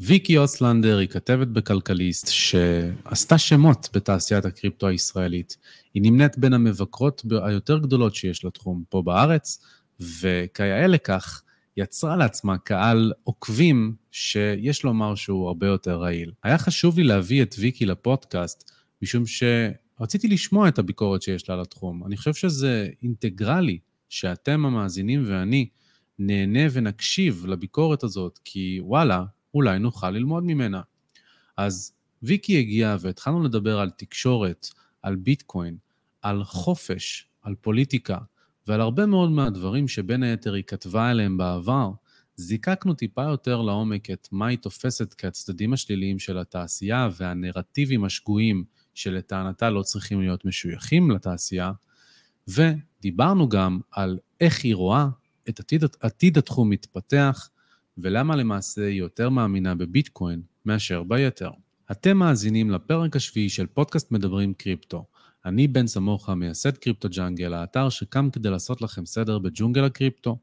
ויקי אוסלנדר היא כתבת בכלכליסט שעשתה שמות בתעשיית הקריפטו הישראלית. היא נמנית בין המבקרות היותר גדולות שיש לתחום פה בארץ, וכיאה לכך, יצרה לעצמה קהל עוקבים שיש לומר שהוא הרבה יותר רעיל. היה חשוב לי להביא את ויקי לפודקאסט, משום שרציתי לשמוע את הביקורת שיש לה לתחום. אני חושב שזה אינטגרלי שאתם המאזינים ואני נהנה ונקשיב לביקורת הזאת, כי וואלה, אולי נוכל ללמוד ממנה. אז ויקי הגיעה והתחלנו לדבר על תקשורת, על ביטקוין, על חופש, על פוליטיקה, ועל הרבה מאוד מהדברים שבין היתר היא כתבה עליהם בעבר, זיקקנו טיפה יותר לעומק את מה היא תופסת כצדדים השליליים של התעשייה והנרטיבים השגויים שלטענתה לא צריכים להיות משויכים לתעשייה, ודיברנו גם על איך היא רואה את עתיד, עתיד התחום מתפתח, ולמה למעשה היא יותר מאמינה בביטקוין מאשר ביתר. אתם מאזינים לפרק השביעי של פודקאסט מדברים קריפטו. אני בן סמוכה, מייסד קריפטו ג'אנגל, האתר שקם כדי לעשות לכם סדר בג'ונגל הקריפטו.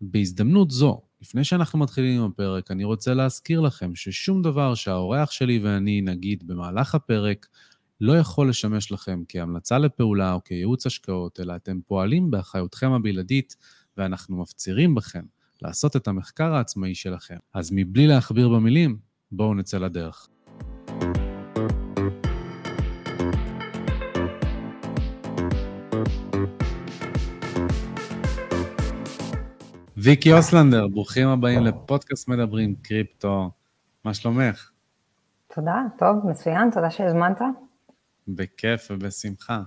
בהזדמנות זו, לפני שאנחנו מתחילים עם הפרק, אני רוצה להזכיר לכם ששום דבר שהאורח שלי ואני נגיד במהלך הפרק לא יכול לשמש לכם כהמלצה לפעולה או כייעוץ השקעות, אלא אתם פועלים באחריותכם הבלעדית, ואנחנו מפצירים בכם לעשות את המחקר העצמאי שלכם. אז מבלי להכביר במילים, בואו נצא לדרך. ויקי אוסלנדר, ברוכים הבאים לפודקאסט מדברים קריפטו. מה שלומך? תודה, טוב, מצוין, תודה שהזמנת. בכיף ובשמחה.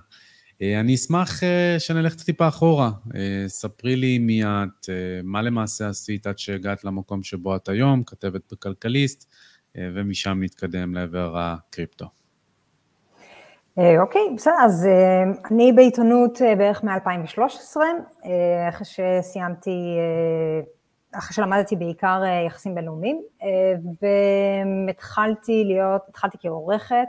אה, אני אשמח אה, שנלך טיפה אחורה. אה, ספרי לי מי את, מה למעשה עשית עד שהגעת למקום שבו את היום, כתבת בכלכליסט, ומשם נתקדם לעבר הקריפטו. אוקיי, בסדר, אז אני בעיתונות בערך מ-2013, אחרי שסיימתי, אחרי שלמדתי בעיקר יחסים בינלאומיים, והתחלתי להיות, התחלתי כעורכת,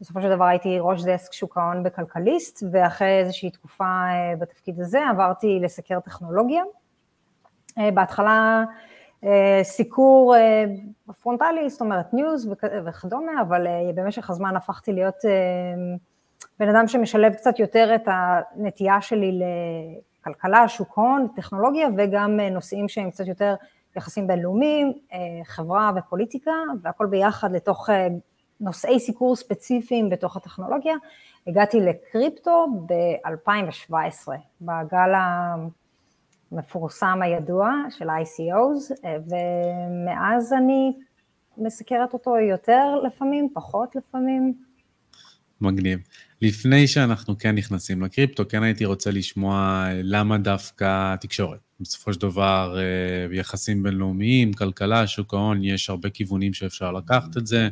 בסופו של דבר הייתי ראש desk שוק ההון בכלכליסט, ואחרי איזושהי תקופה אה, בתפקיד הזה עברתי לסקר טכנולוגיה. אה, בהתחלה אה, סיקור פרונטלי, זאת אומרת news וכדומה, אבל במשך הזמן הפכתי להיות בן אדם שמשלב קצת יותר את הנטייה שלי לכלכלה, שוק הון, טכנולוגיה, וגם נושאים שהם קצת יותר יחסים בינלאומיים, חברה ופוליטיקה, והכל ביחד לתוך נושאי סיקור ספציפיים בתוך הטכנולוגיה. הגעתי לקריפטו ב-2017, בגל המפורסם הידוע של ICOs, ומאז אני מסקרת אותו יותר לפעמים, פחות לפעמים. מגניב. לפני שאנחנו כן נכנסים לקריפטו, כן הייתי רוצה לשמוע למה דווקא תקשורת. בסופו של דבר, אה, יחסים בינלאומיים, כלכלה, שוק ההון, יש הרבה כיוונים שאפשר לקחת את זה.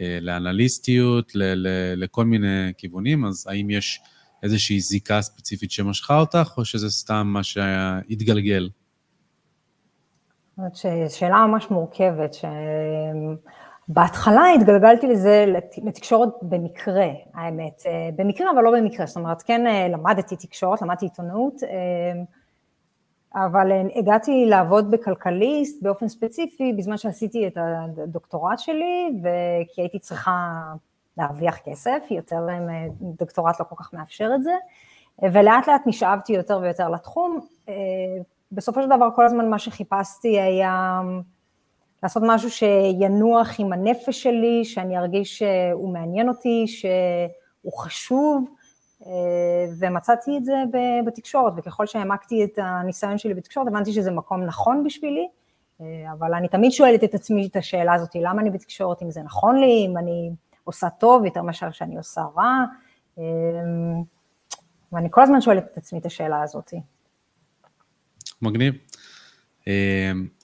אה, לאנליסטיות, ל- ל- לכל מיני כיוונים, אז האם יש איזושהי זיקה ספציפית שמשכה אותך, או שזה סתם מה שהתגלגל? זאת שאלה ממש מורכבת, שבהתחלה התגלגלתי לזה לתקשורת במקרה, האמת, אה, במקרה אבל לא במקרה, זאת אומרת, כן אה, למדתי תקשורת, למדתי עיתונאות, אבל הגעתי לעבוד בכלכליסט באופן ספציפי בזמן שעשיתי את הדוקטורט שלי, וכי הייתי צריכה להרוויח כסף, יותר דוקטורט לא כל כך מאפשר את זה, ולאט לאט נשאבתי יותר ויותר לתחום. בסופו של דבר כל הזמן מה שחיפשתי היה לעשות משהו שינוח עם הנפש שלי, שאני ארגיש שהוא מעניין אותי, שהוא חשוב, אה, ומצאתי את זה בתקשורת, וככל שהעמקתי את הניסיון שלי בתקשורת, הבנתי שזה מקום נכון בשבילי, אה, אבל אני תמיד שואלת את עצמי את השאלה הזאת, למה אני בתקשורת, אם זה נכון לי, אם אני עושה טוב יותר מאשר שאני עושה רע, אה, ואני כל הזמן שואלת את עצמי את השאלה הזאת. מגניב.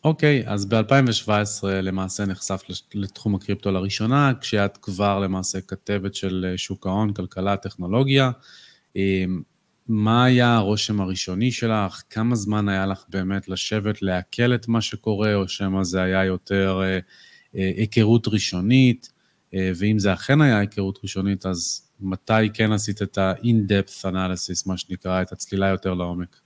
אוקיי, אז ב-2017 למעשה נחשף לתחום הקריפטו לראשונה, כשאת כבר למעשה כתבת של שוק ההון, כלכלה, טכנולוגיה. מה היה הרושם הראשוני שלך? כמה זמן היה לך באמת לשבת, לעכל את מה שקורה, או שמא זה היה יותר אה, אה, היכרות ראשונית? אה, ואם זה אכן היה היכרות ראשונית, אז מתי כן עשית את ה-in-depth analysis, מה שנקרא, את הצלילה יותר לעומק?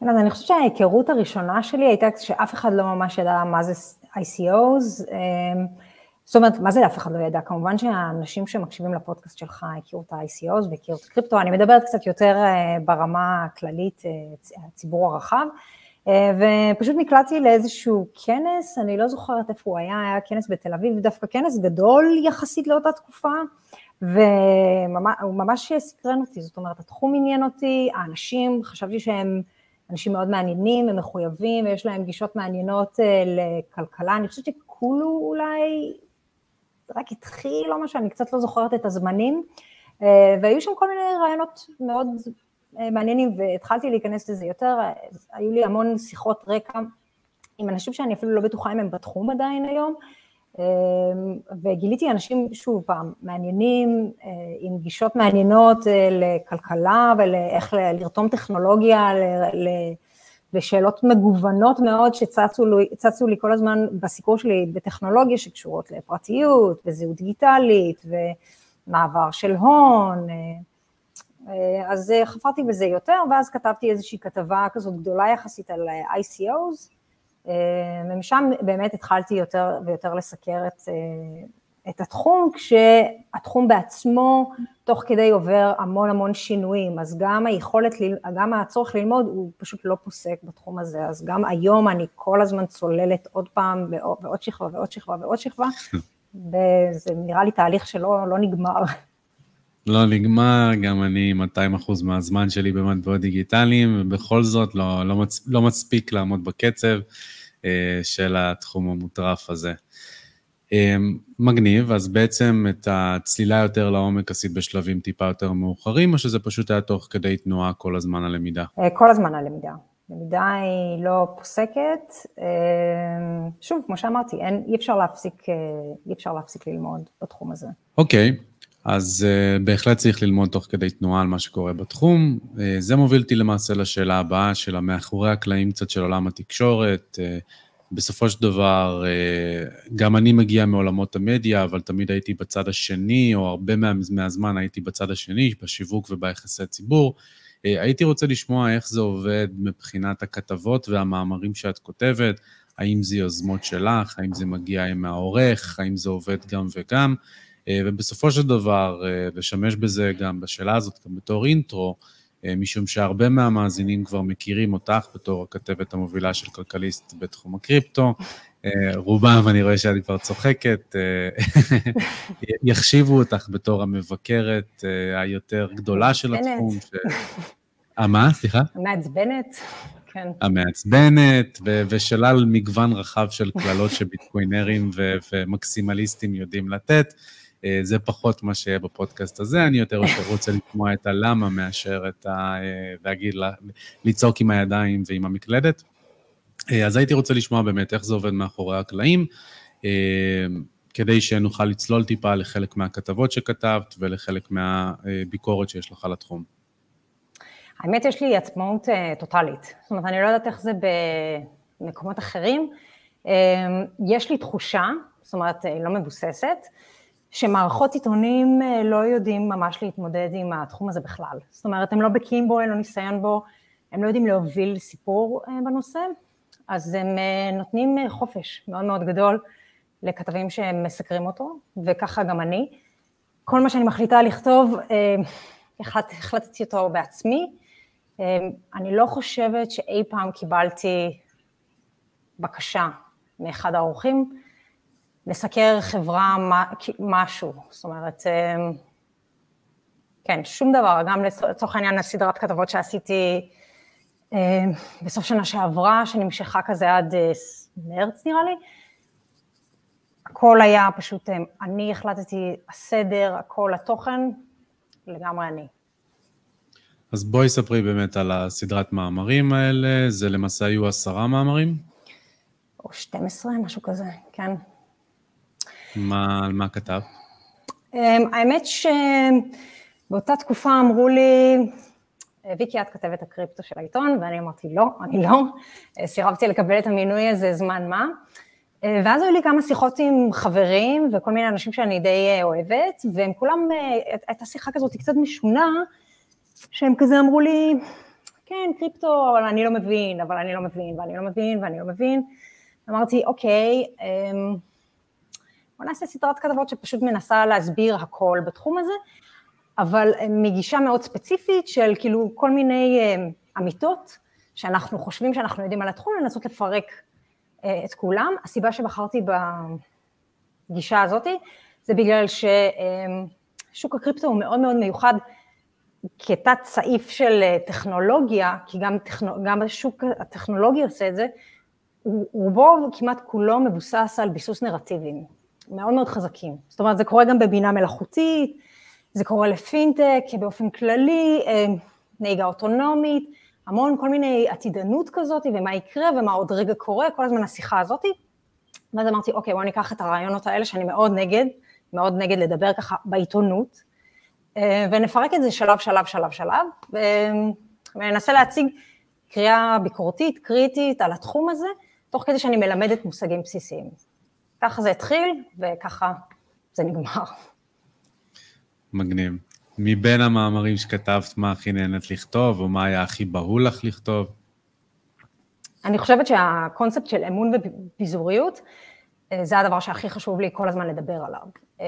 כן, אז אני חושבת שההיכרות הראשונה שלי הייתה שאף אחד לא ממש ידע מה זה ICOs. אמ, זאת אומרת, מה זה אף אחד לא ידע? כמובן שהאנשים שמקשיבים לפודקאסט שלך הכירו את ה-ICOs והכירו את הקריפטו, אני מדברת קצת יותר אה, ברמה הכללית, אה, הציבור הרחב, אה, ופשוט נקלעתי לאיזשהו כנס, אני לא זוכרת איפה הוא היה, היה כנס בתל אביב, דווקא כנס גדול יחסית לאותה תקופה, והוא ממש סקרן אותי, זאת אומרת, התחום עניין אותי, האנשים, חשבתי שהם אנשים מאוד מעניינים, הם מחויבים, ויש להם גישות מעניינות לכלכלה, אני חושבת שכולו אולי רק התחיל או משהו, אני קצת לא זוכרת את הזמנים, אה, והיו שם כל מיני רעיונות מאוד אה, מעניינים, והתחלתי להיכנס לזה יותר, היו לי המון שיחות רקע עם אנשים שאני אפילו לא בטוחה אם הם בתחום עדיין היום, אה, וגיליתי אנשים, שוב פעם, מעניינים, עם גישות מעניינות לכלכלה ולאיך לרתום טכנולוגיה, ושאלות מגוונות מאוד שצצו לי, לי כל הזמן בסיקור שלי בטכנולוגיה שקשורות לפרטיות וזהות דיגיטלית ומעבר של הון, אז חפרתי בזה יותר, ואז כתבתי איזושהי כתבה כזאת גדולה יחסית על ICOs, ומשם באמת התחלתי יותר ויותר לסקר את את התחום, כשהתחום בעצמו תוך כדי עובר המון המון שינויים, אז גם היכולת, גם הצורך ללמוד הוא פשוט לא פוסק בתחום הזה, אז גם היום אני כל הזמן צוללת עוד פעם ועוד שכבה ועוד שכבה ועוד שכבה, וזה נראה לי תהליך שלא לא נגמר. לא נגמר, גם אני 200 אחוז מהזמן שלי במטבעות דיגיטליים, ובכל זאת לא, לא, מצ, לא מספיק לעמוד בקצב אה, של התחום המוטרף הזה. אמ, מגניב, אז בעצם את הצלילה יותר לעומק עשית בשלבים טיפה יותר מאוחרים, או שזה פשוט היה תוך כדי תנועה כל הזמן הלמידה? אה, כל הזמן הלמידה. למידה היא לא פוסקת. אמ, שוב, כמו שאמרתי, אין, אי, אפשר להפסיק, אה, אי אפשר להפסיק ללמוד בתחום הזה. אוקיי, okay. אז uh, בהחלט צריך ללמוד תוך כדי תנועה על מה שקורה בתחום. Uh, זה מוביל אותי למעשה לשאלה הבאה של המאחורי הקלעים קצת של עולם התקשורת. Uh, בסופו של דבר, אה, גם אני מגיע מעולמות המדיה, אבל תמיד הייתי בצד השני, או הרבה מה, מהזמן הייתי בצד השני, בשיווק וביחסי ציבור. אה, הייתי רוצה לשמוע איך זה עובד מבחינת הכתבות והמאמרים שאת כותבת, האם זה יוזמות שלך, האם זה מגיע מהעורך, האם זה עובד גם וגם, ובסופו של דבר, לשמש בזה גם בשאלה הזאת, גם בתור אינטרו, אה, משום שהרבה מהמאזינים כבר מכירים אותך בתור הכתבת המובילה של כלכליסט בתחום הקריפטו. אה, רובם, אני רואה שאת כבר צוחקת, אה, יחשיבו אותך בתור המבקרת היותר גדולה של התחום. אה, מה? סליחה? המעצבנת, כן. המעצבנת, ושלל מגוון רחב של קללות שביטקוינרים ומקסימליסטים יודעים לתת. אה, זה פחות מה שיהיה בפודקאסט הזה, אני יותר רוצה לשמוע את הלמה מאשר את ה... אה, להגיד, לצעוק עם הידיים ועם המקלדת. אה, אז הייתי רוצה לשמוע באמת איך זה עובד מאחורי הקלעים, כדי שנוכל לצלול טיפה לחלק מהכתבות שכתבת ולחלק מהביקורת שיש לך על התחום. האמת, יש לי עצמאות טוטאלית. זאת אומרת, אני לא יודעת איך זה במקומות אחרים. יש לי תחושה, זאת אומרת, לא מבוססת, שמערכות עיתונים אה, לא יודעים ממש להתמודד עם התחום הזה בכלל. זאת אומרת, הם לא בקיאים בו, אין לו ניסיון בו, הם לא יודעים להוביל סיפור אה, בנושא, אז הם אה, נותנים חופש מאוד מאוד גדול לכתבים שהם מסקרים אותו, וככה גם אני. כל מה שאני מחליטה לכתוב, החלט, החלטתי אותו בעצמי. אני לא חושבת שאי פעם קיבלתי בקשה מאחד האורחים, לסקר חברה משהו, זאת אומרת, אמ, כן, שום דבר, גם לצורך העניין הסדרת כתבות שעשיתי אמ, בסוף שנה שעברה, שנמשכה כזה עד אה, מרץ נראה לי, הכל היה פשוט, אמ, אני החלטתי, הסדר, הכל, התוכן, לגמרי אני. אז בואי ספרי באמת על הסדרת מאמרים האלה, זה למעשה היו עשרה מאמרים? או 12, משהו כזה, כן. מה, מה כתב? אמ, האמת שבאותה תקופה אמרו לי, ויקי, את כתבת הקריפטו של העיתון, ואני אמרתי, לא, אני לא. סירבתי לקבל את המינוי הזה זמן מה. ואז היו לי כמה שיחות עם חברים וכל מיני אנשים שאני די אוהבת, והם כולם, הייתה שיחה כזאת קצת משונה, שהם כזה אמרו לי, כן, קריפטו, אבל אני לא מבין, אבל אני לא מבין, ואני לא מבין, ואני לא מבין. אמרתי, אוקיי, אמ, בוא נעשה סדרת כתבות שפשוט מנסה להסביר הכל בתחום הזה, אבל מגישה מאוד ספציפית של כאילו כל מיני אמ, אמיתות שאנחנו חושבים שאנחנו יודעים על התחום, לנסות לפרק אה, את כולם. הסיבה שבחרתי בגישה הזאת זה בגלל ששוק הקריפטו הוא מאוד מאוד מיוחד כתת סעיף של אה, טכנולוגיה, כי גם, טכנו, גם השוק הטכנולוגי עושה את זה, רובו כמעט כולו מבוסס על ביסוס נרטיבים, מאוד מאוד חזקים. זאת אומרת, זה קורה גם בבינה מלאכותית, זה קורה לפינטק באופן כללי, אה, נהיגה אוטונומית, המון כל מיני עתידנות כזאת, ומה יקרה ומה עוד רגע קורה, כל הזמן השיחה הזאת. ואז אמרתי, אוקיי, בואו ניקח את הרעיונות האלה שאני מאוד נגד, מאוד נגד לדבר ככה בעיתונות, אה, ונפרק את זה שלב, שלב, שלב, שלב, וננסה להציג קריאה ביקורתית, קריטית, על התחום הזה, תוך כדי שאני מלמדת מושגים בסיסיים. ככה זה התחיל, וככה זה נגמר. מגניב. מבין המאמרים שכתבת, מה הכי נהנית לכתוב, או מה היה הכי בהול לך לכתוב? אני חושבת שהקונספט של אמון וביזוריות, אה, זה הדבר שהכי חשוב לי כל הזמן לדבר עליו. אה,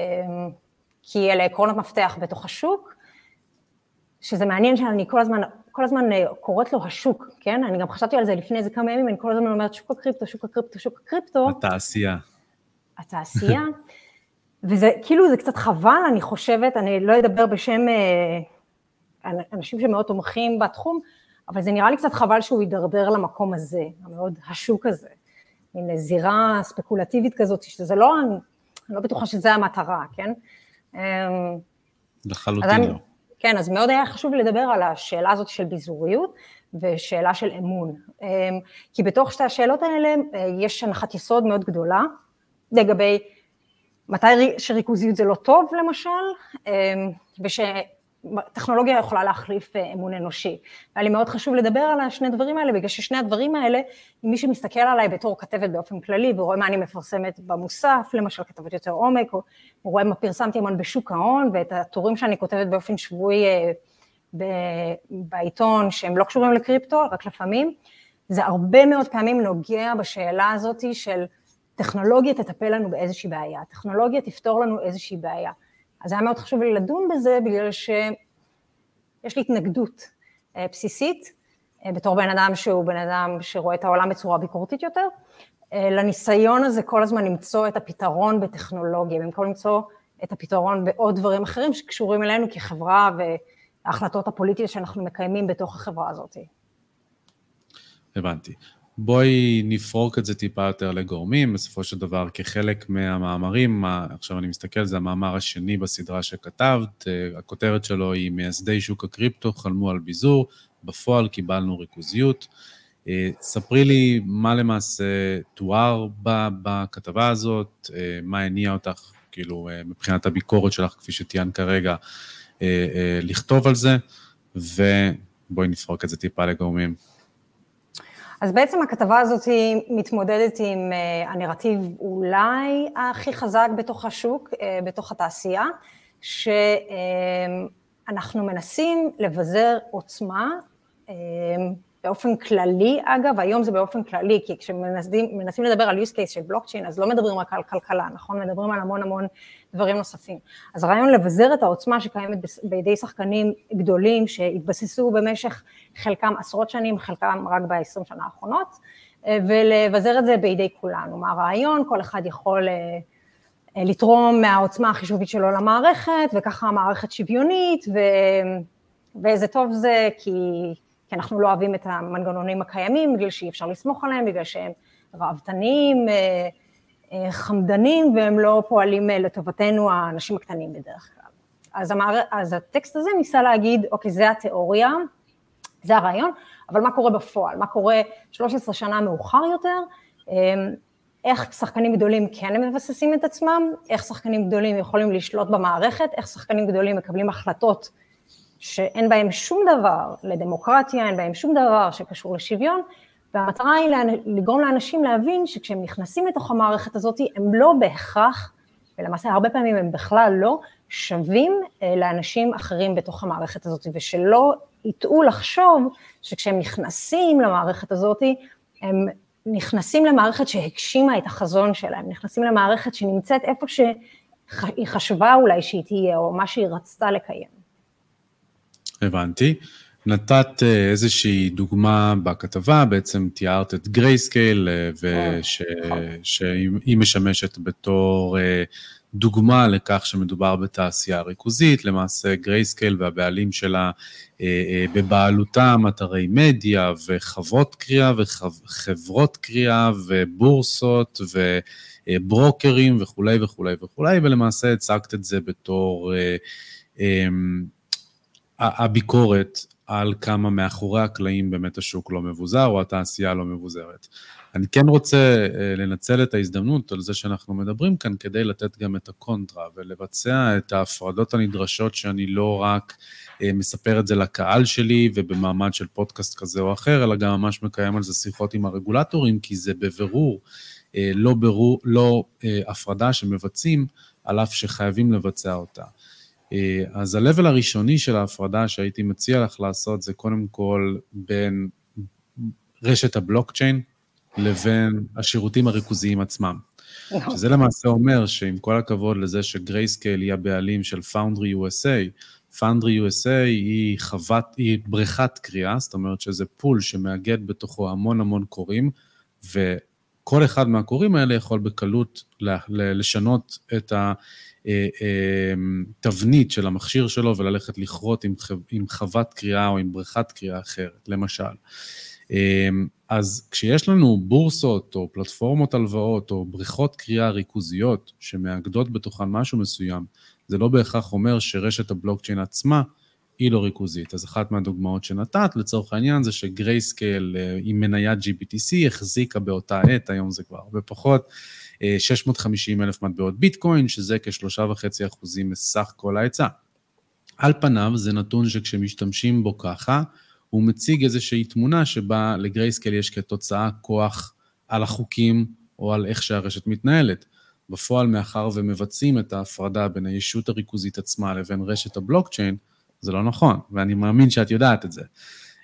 כי אלה עקרונות מפתח בתוך השוק, שזה מעניין שאני כל הזמן, כל הזמן אה, קוראת לו השוק, כן? אני גם חשבתי על זה לפני איזה כמה ימים, אני כל הזמן אומרת שוק הקריפטו, שוק הקריפטו, שוק הקריפטו. התעשייה. התעשייה. וזה כאילו, זה קצת חבל, אני חושבת, אני לא אדבר בשם אה, אנשים שמאוד תומכים בתחום, אבל זה נראה לי קצת חבל שהוא יידרדר למקום הזה, המאוד השוק הזה, מין זירה ספקולטיבית כזאת, שזה לא, אני לא בטוחה שזה המטרה, כן? אמ, לחלוטין לא. כן, אז מאוד היה חשוב לדבר על השאלה הזאת של ביזוריות ושאלה של אמון. אמ, כי בתוך שתי השאלות האלה אה, יש הנחת יסוד מאוד גדולה לגבי מתי שריכוזיות זה לא טוב למשל, אמ, ושטכנולוגיה יכולה להחליף אה, אמון אנושי. והיה לי מאוד חשוב לדבר על השני דברים האלה, בגלל ששני הדברים האלה, מי שמסתכל עליי בתור כתבת באופן כללי, ורואה מה אני מפרסמת במוסף, למשל כתבת יותר עומק, או רואה מה פרסמתי המון בשוק ההון, ואת הטורים שאני כותבת באופן שבועי אה, בעיתון, שהם לא קשורים לקריפטו, רק לפעמים, זה הרבה מאוד פעמים נוגע בשאלה הזאת של טכנולוגיה תטפל לנו באיזושהי בעיה, טכנולוגיה תפתור לנו איזושהי בעיה. אז היה מאוד חשוב לי לדון בזה, בגלל שיש לי התנגדות אה, בסיסית, אה, בתור בן אדם שהוא בן אדם שרואה את העולם בצורה ביקורתית יותר, אה, לניסיון הזה כל הזמן למצוא את הפתרון בטכנולוגיה, במקום למצוא את הפתרון בעוד דברים אחרים שקשורים אלינו כחברה וההחלטות הפוליטיות שאנחנו מקיימים בתוך החברה הזאת. הבנתי. בואי נפרוק את זה טיפה יותר לגורמים, בסופו של דבר כחלק מהמאמרים, עכשיו אני מסתכל, זה המאמר השני בסדרה שכתבת, אה, הכותרת שלו היא מייסדי שוק הקריפטו חלמו על ביזור, בפועל קיבלנו ריכוזיות. אה, ספרי לי מה למעשה תואר בכתבה הזאת, אה, מה הניע אותך, כאילו, מבחינת הביקורת שלך, כפי שטיין כרגע, לכתוב על זה, ובואי נפרוק את זה טיפה לגורמים. אז בעצם הכתבה הזאת מתמודדת עם אה, הנרטיב אולי הכי חזק בתוך השוק, אה, בתוך התעשייה, שאנחנו מנסים לבזר עוצמה באופן כללי, אגב, היום זה באופן כללי, כי כשמנסים לדבר על use case של בלוקצ'יין, אז לא מדברים רק על כלכלה, נכון? מדברים על המון המון דברים נוספים. אז הרעיון לבזר את העוצמה שקיימת בידי שחקנים גדולים, שהתבססו במשך חלקם עשרות שנים, חלקם רק ב-20 שנה האחרונות, ולבזר את זה בידי כולנו. מה הרעיון? כל אחד יכול אה, אה, לתרום מהעוצמה החישובית שלו למערכת, וככה המערכת שוויונית, ו... ואיזה טוב זה, כי כי אנחנו לא אוהבים את המנגנונים הקיימים, בגלל שאי אפשר לסמוך עליהם, בגלל שהם ראוותניים, אה, אה, חמדנים, והם לא פועלים אה, לטובתנו האנשים הקטנים בדרך כלל. אז, המער... אז הטקסט הזה ניסה להגיד, אוקיי, זה התיאוריה, זה הרעיון, אבל מה קורה בפועל? מה קורה 13 שנה מאוחר יותר? איך שחקנים גדולים כן מבססים את עצמם, איך שחקנים גדולים יכולים לשלוט במערכת, איך שחקנים גדולים מקבלים החלטות שאין בהם שום דבר לדמוקרטיה, אין בהם שום דבר שקשור לשוויון, והמטרה היא לגרום לאנשים להבין שכשהם נכנסים לתוך המערכת הזאת, הם לא בהכרח, ולמעשה הרבה פעמים הם בכלל לא, שווים אה, לאנשים אחרים בתוך המערכת הזאת, ושלא יטעו לחשוב שכשהם נכנסים למערכת הזאת, הם נכנסים למערכת שהגשימה את החזון שלהם, נכנסים למערכת שנמצאת איפה שהיא חשבה אולי שהיא תהיה, או מה שהיא רצתה לקיים. הבנתי. נתת אה, איזושהי דוגמה בכתבה, בעצם תיארת את גרייסקייל, אה, ושהיא נכון. משמשת בתור אה, דוגמה לכך שמדובר בתעשייה ריכוזית, למעשה גרייסקייל והבעלים שלה בבעלותם אתרי מדיה וחוות קריאה וחברות קריאה ובורסות וברוקרים וכולי וכולי וכולי, ולמעשה הצגת את זה בתור הביקורת על כמה מאחורי הקלעים באמת השוק לא מבוזר או התעשייה לא מבוזרת. אני כן רוצה אה, לנצל את ההזדמנות על זה שאנחנו מדברים כאן כדי לתת גם את הקונטרה ולבצע את ההפרדות הנדרשות שאני לא רק אה, מספר את זה לקהל שלי ובמעמד של פודקאסט כזה או אחר, אלא גם ממש מקיים על זה שיחות עם הרגולטורים, כי זה בבירור אה, לא, ברור, לא הפרדה שמבצעים, על אף שחייבים לבצע אותה. אה, אז ה-level הראשוני של ההפרדה שהייתי מציע לך לעשות זה קודם כל בין רשת הבלוקצ'יין לבין השירותים הריכוזיים עצמם. שזה למעשה אומר שעם כל הכבוד לזה שגרייסקייל היא הבעלים של Foundry USA, Foundry USA היא, חוות, היא בריכת קריאה, זאת אומרת שזה פול שמאגד בתוכו המון המון קוראים, וכל אחד מהקוראים האלה יכול בקלות לשנות את ה... אה, אה, של המכשיר שלו וללכת לכרות עם חוות קריאה או עם בריכת קריאה אחרת, למשל. אה, אז כשיש לנו בורסות או פלטפורמות הלוואות או בריכות קריאה ריכוזיות שמאגדות בתוכן משהו מסוים, זה לא בהכרח אומר שרשת הבלוקצ'יין עצמה היא לא ריכוזית. אז אחת מהדוגמאות שנתת, לצורך העניין, זה שגרייסקייל עם מניית GBTC החזיקה באותה עת, היום זה כבר הרבה פחות, 650 אלף מטבעות ביטקוין, שזה כשלושה וחצי אחוזים מסך כל ההיצע. על פניו זה נתון שכשמשתמשים בו ככה, הוא מציג איזושהי תמונה שבה לגרייסקל יש כתוצאה כוח על החוקים או על איך שהרשת מתנהלת. בפועל, מאחר ומבצעים את ההפרדה בין הישות הריכוזית עצמה לבין רשת הבלוקצ'יין, זה לא נכון, ואני מאמין שאת יודעת את זה.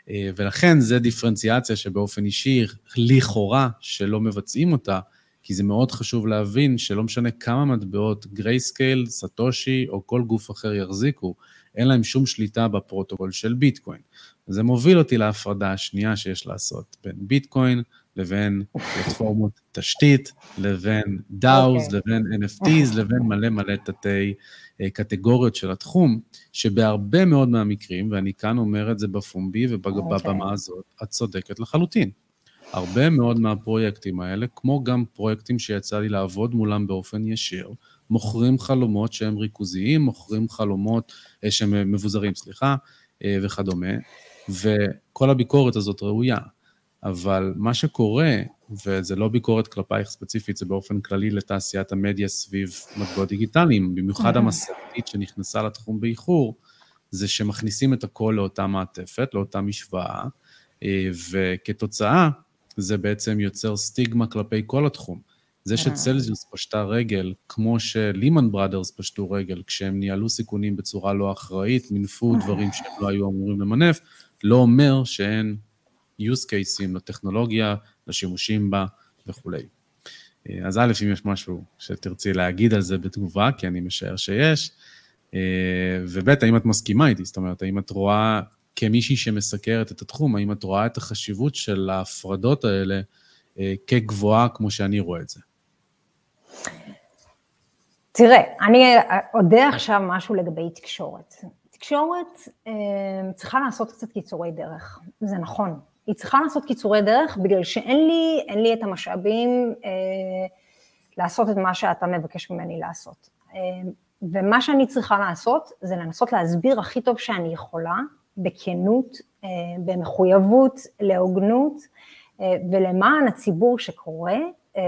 אה, ולכן זה דיפרנציאציה שבאופן אישי, לכאורה, שלא מבצעים אותה, כי זה מאוד חשוב להבין שלא משנה כמה מטבעות גרייסקייל, סאטושי או כל גוף אחר יחזיקו, אין להם שום שליטה בפרוטוקול של ביטקוין. וזה מוביל אותי להפרדה השנייה שיש לעשות בין ביטקוין לבין פלטפורמות תשתית, לבין DAOs, okay. אוקיי. לבין NFTs, לבין מלא מלא תתי אה, קטגוריות של התחום, שבהרבה מאוד מהמקרים, ואני כאן אומר את זה בפומבי ובבמה okay. אוקיי. הזאת, את צודקת לחלוטין. הרבה מאוד מהפרויקטים האלה, כמו גם פרויקטים שיצא לי לעבוד מולם באופן ישיר, מוכרים חלומות שהם ריכוזיים, מוכרים חלומות אה, שהם מבוזרים, סליחה, אה, וכדומה, וכל הביקורת הזאת ראויה. אבל מה שקורה, וזה לא ביקורת כלפייך ספציפית, זה באופן כללי לתעשיית המדיה סביב מטבעות דיגיטליים, במיוחד mm-hmm. המסעתית שנכנסה לתחום באיחור, זה שמכניסים את הכל לאותה מעטפת, לאותה משוואה, אה, וכתוצאה, זה בעצם יוצר סטיגמה כלפי כל התחום. זה שצלזיוס פשטה רגל, כמו שלימן בראדרס פשטו רגל, כשהם ניהלו סיכונים בצורה לא אחראית, מינפו דברים שהם לא היו אמורים למנף, לא אומר שאין use cases לטכנולוגיה, לשימושים בה וכולי. אז א', אם יש משהו שתרצי להגיד על זה בתגובה, כי אני משער שיש, וב', האם את מסכימה איתי? זאת אומרת, האם את רואה כמישהי שמסקרת את התחום, האם את רואה את החשיבות של ההפרדות האלה אה, כגבוהה כמו שאני רואה את זה? תראה, אני אודה עכשיו משהו לגבי תקשורת. תקשורת אה, צריכה לעשות קצת קיצורי דרך, זה נכון. היא צריכה לעשות קיצורי דרך בגלל שאין לי, לי את המשאבים אה, לעשות את מה שאתה מבקש ממני לעשות. אה, ומה שאני צריכה לעשות זה לנסות להסביר הכי טוב שאני יכולה בכנות, אה, במחויבות, להוגנות אה, ולמען הציבור שקורא, אה,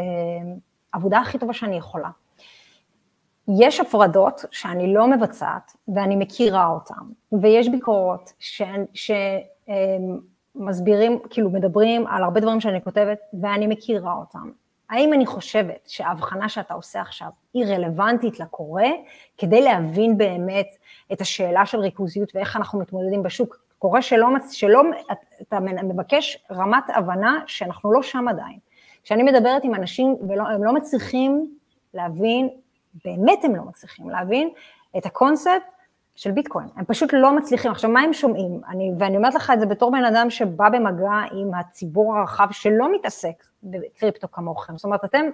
עבודה הכי טובה שאני יכולה. יש הפרדות שאני לא מבצעת ואני מכירה אותן, ויש ביקורות שמסבירים, כאילו מדברים על הרבה דברים שאני כותבת ואני מכירה אותם. האם אני חושבת שההבחנה שאתה עושה עכשיו היא רלוונטית לקורא, כדי להבין באמת את השאלה של ריכוזיות ואיך אנחנו מתמודדים בשוק, קורה שלא, שלא, אתה מבקש רמת הבנה שאנחנו לא שם עדיין. כשאני מדברת עם אנשים והם לא מצליחים להבין, באמת הם לא מצליחים להבין את הקונספט של ביטקוין, הם פשוט לא מצליחים. עכשיו, מה הם שומעים? אני, ואני אומרת לך את זה בתור בן אדם שבא במגע עם הציבור הרחב שלא מתעסק בקריפטו כמוכם. זאת אומרת, אתם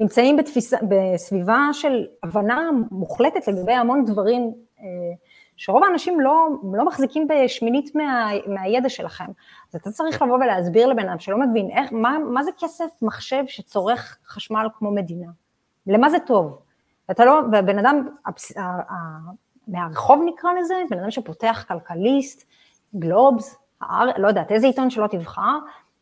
נמצאים בתפיסה, בסביבה של הבנה מוחלטת לגבי המון דברים אה, שרוב האנשים לא, לא מחזיקים בשמינית מה, מהידע שלכם. אז אתה צריך לבוא ולהסביר לבן אדם שלא מבין איך, מה, מה זה כסף מחשב שצורך חשמל כמו מדינה? למה זה טוב? ואתה לא, ובן אדם, מהרחוב נקרא לזה, בן אדם שפותח כלכליסט, גלובס, לא יודעת, איזה עיתון שלא תבחר,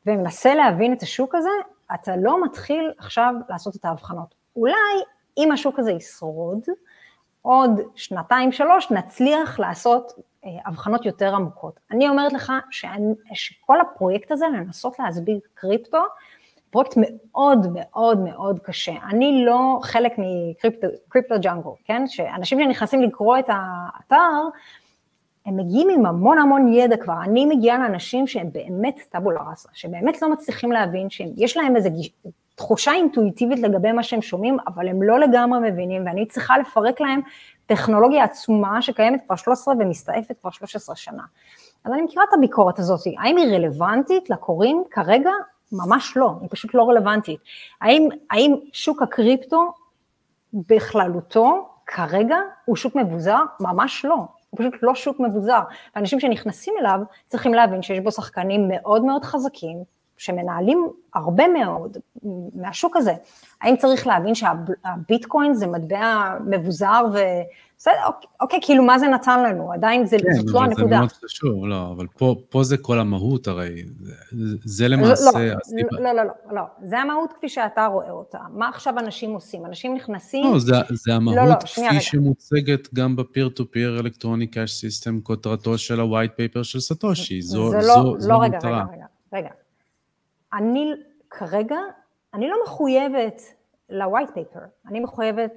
ומנסה להבין את השוק הזה, אתה לא מתחיל עכשיו לעשות את ההבחנות. אולי אם השוק הזה ישרוד, עוד שנתיים שלוש נצליח לעשות אה, הבחנות יותר עמוקות. אני אומרת לך שאני, שכל הפרויקט הזה, לנסות להסביר קריפטו, פרויקט מאוד מאוד מאוד קשה. אני לא חלק מקריפטו ג'אנגו, כן? שאנשים שנכנסים לקרוא את האתר, הם מגיעים עם המון המון ידע כבר. אני מגיעה לאנשים שהם באמת טבולה ראסה, שבאמת לא מצליחים להבין שיש להם איזו תחושה אינטואיטיבית לגבי מה שהם שומעים, אבל הם לא לגמרי מבינים, ואני צריכה לפרק להם טכנולוגיה עצומה שקיימת כבר 13 ומסתעפת כבר 13 שנה. אז אני מכירה את הביקורת הזאת, האם היא רלוונטית לקוראים כרגע? ממש לא, היא פשוט לא רלוונטית. האם, האם שוק הקריפטו בכללותו כרגע הוא שוק מבוזר? ממש לא. הוא פשוט לא שוק מבוזר. ואנשים שנכנסים אליו צריכים להבין שיש בו שחקנים מאוד מאוד חזקים, שמנהלים הרבה מאוד מהשוק הזה. האם צריך להבין שהביטקוין זה מטבע מבוזר ו... בסדר, אוקיי, אוקיי, כאילו מה זה נתן לנו? עדיין זה, כן, זאת לא הנקודה. כן, אבל זה מאוד חשוב, לא, אבל פה, פה זה כל המהות הרי, זה, זה למעשה... לא, לא, לא, לא, לא, זה המהות כפי שאתה רואה אותה. מה עכשיו אנשים עושים? אנשים נכנסים... לא, זה, זה המהות לא, לא, כפי רגע. שמוצגת גם ב-peer-to-peer אלקטרוני קאש סיסטם, כותרתו של ה-white paper של סטושי. זו, זה זו, לא, זו לא, רגע, רגע, רגע, רגע. אני כרגע, אני לא מחויבת ל-white paper, אני מחויבת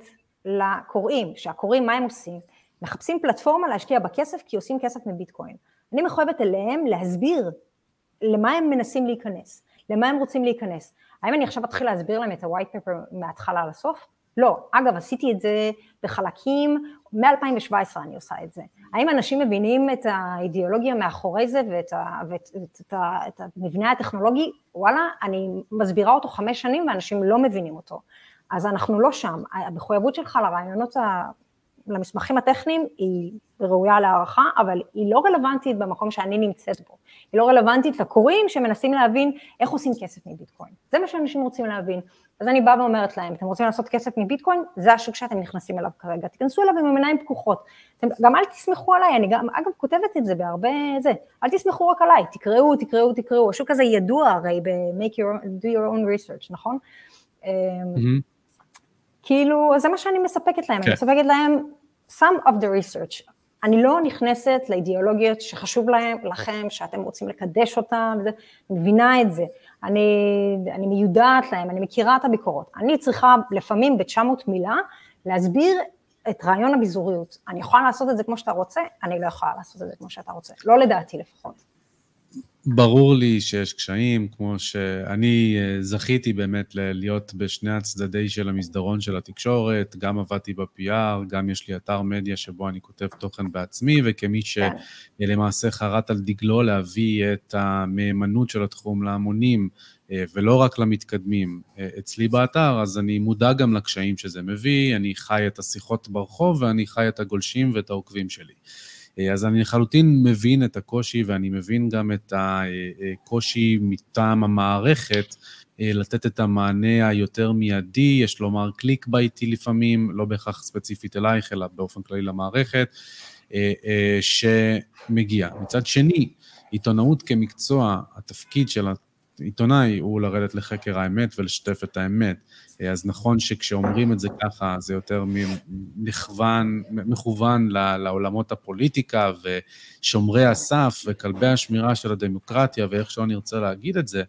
לקוראים, שהקוראים, מה הם עושים? מחפשים פלטפורמה להשקיע בכסף כי עושים כסף מביטקוין. אני מחויבת אליהם להסביר למה הם מנסים להיכנס, למה הם רוצים להיכנס. האם אני עכשיו אתחיל להסביר להם את ה-white paper מההתחלה לסוף? לא. אגב, עשיתי את זה בחלקים, מ-2017 אני עושה את זה. האם אנשים מבינים את האידיאולוגיה מאחורי זה ואת, ה, ואת את, את, את המבנה הטכנולוגי? וואלה, אני מסבירה אותו חמש שנים ואנשים לא מבינים אותו. אז אנחנו לא שם. המחויבות שלך לרעיונות, ה... למסמכים הטכניים היא ראויה להערכה, אבל היא לא רלוונטית במקום שאני נמצאת בו. היא לא רלוונטית לקוראים שמנסים להבין איך עושים כסף מביטקוין. זה מה שאנשים רוצים להבין. אז אני באה ואומרת להם, אתם רוצים לעשות כסף מביטקוין? זה השוק שאתם נכנסים אליו כרגע. תיכנסו אליו עם עיניים פקוחות. אתם, גם אל תסמכו עליי, אני גם, אגב, כותבת את זה בהרבה זה. אל תסמכו רק עליי, תקראו, תקראו, תקראו. השוק הזה ידוע הרי ב-make your, do your own research, נכון? Mm-hmm. כאילו, זה מה שאני מספקת להם, כן. אני מספקת להם some of the research. אני לא נכנסת לאידיאולוגיות שחשוב להם, לכם, שאתם רוצים לקדש אותם, אני מבינה את זה. אני, אני מיודעת להם, אני מכירה את הביקורות. אני צריכה לפעמים ב-900 מילה להסביר את רעיון הביזוריות. אני יכולה לעשות את זה כמו שאתה רוצה, אני לא יכולה לעשות את זה כמו שאתה רוצה. לא לדעתי לפחות. ברור לי שיש קשיים, כמו שאני אה, זכיתי באמת להיות בשני הצדדי של המסדרון של התקשורת, גם עבדתי ב-PR, גם יש לי אתר מדיה שבו אני כותב תוכן בעצמי, וכמי כן. שלמעשה חרט על דגלו להביא את המהימנות של התחום להמונים, אה, ולא רק למתקדמים אה, אצלי באתר, אז אני מודע גם לקשיים שזה מביא, אני חי את השיחות ברחוב ואני חי את הגולשים ואת העוקבים שלי. אה, אז אני לחלוטין מבין את הקושי ואני מבין גם את הקושי מטעם המערכת אה, לתת את המענה היותר מיידי, יש לומר קליק בייטי לפעמים, לא בהכרח ספציפית אלייך, אלא באופן כללי למערכת, אה, שמגיע. מצד שני, עיתונאות כמקצוע, התפקיד של עיתונאי הוא לרדת לחקר האמת ולשתף את האמת. אז נכון שכשאומרים את זה ככה, זה יותר מכוון, מכוון לעולמות הפוליטיקה ושומרי הסף וכלבי השמירה של הדמוקרטיה ואיך שלא נרצה להגיד את זה,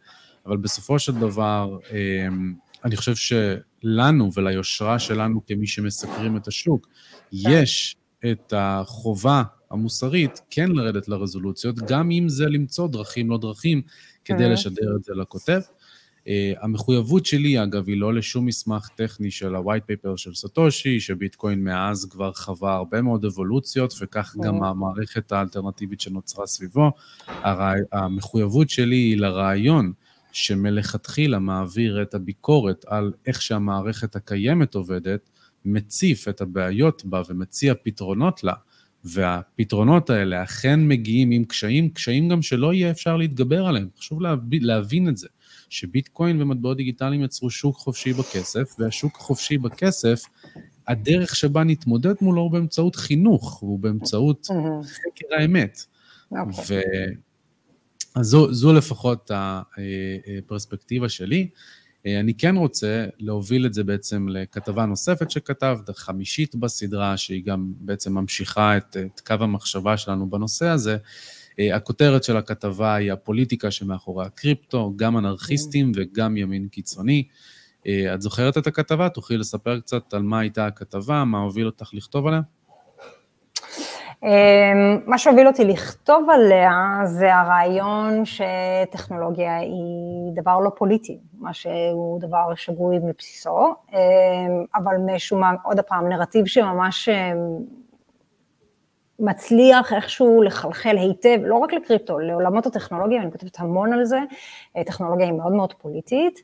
אבל בסופו של דבר, אמ, אני חושב שלנו וליושרה שלנו כמי שמסקרים את השוק, יש את החובה המוסרית כן לרדת לרזולוציות, גם אם זה למצוא דרכים לא דרכים כדי לשדר את זה לכותב. Uh, המחויבות שלי, אגב, היא לא לשום מסמך טכני של ה-white paper של סטושי, שביטקוין מאז כבר חווה הרבה מאוד אבולוציות, וכך גם המערכת האלטרנטיבית שנוצרה סביבו. הרע... המחויבות שלי היא לרעיון שמלכתחילה מעביר את הביקורת על איך שהמערכת הקיימת עובדת, מציף את הבעיות בה ומציע פתרונות לה, והפתרונות האלה אכן מגיעים עם קשיים, קשיים גם שלא יהיה אפשר להתגבר עליהם. חשוב להבין, להבין את זה, שביטקוין ומטבעות דיגיטליים יצרו שוק חופשי בכסף, והשוק החופשי בכסף, הדרך שבה נתמודד מולו הוא באמצעות חינוך, הוא באמצעות חקר האמת. Okay. אוקיי. אז זו, זו לפחות הפרספקטיבה שלי. אני כן רוצה להוביל את זה בעצם לכתבה נוספת שכתבת, חמישית בסדרה, שהיא גם בעצם ממשיכה את, את קו המחשבה שלנו בנושא הזה. הכותרת של הכתבה היא הפוליטיקה שמאחורי הקריפטו, גם אנרכיסטים וגם ימין קיצוני. את זוכרת את הכתבה? תוכלי לספר קצת על מה הייתה הכתבה, מה הוביל אותך לכתוב עליה? אמ, מה שהוביל אותי לכתוב עליה זה הרעיון שטכנולוגיה היא דבר לא פוליטי, מה שהוא דבר שגוי מבסיסו, אמ, אבל משום מה, עוד פעם, נרטיב שממש אמ, מצליח איכשהו לחלחל היטב, לא רק לקריפטו, לעולמות הטכנולוגיה, אני כותבת המון על זה, טכנולוגיה היא מאוד מאוד פוליטית,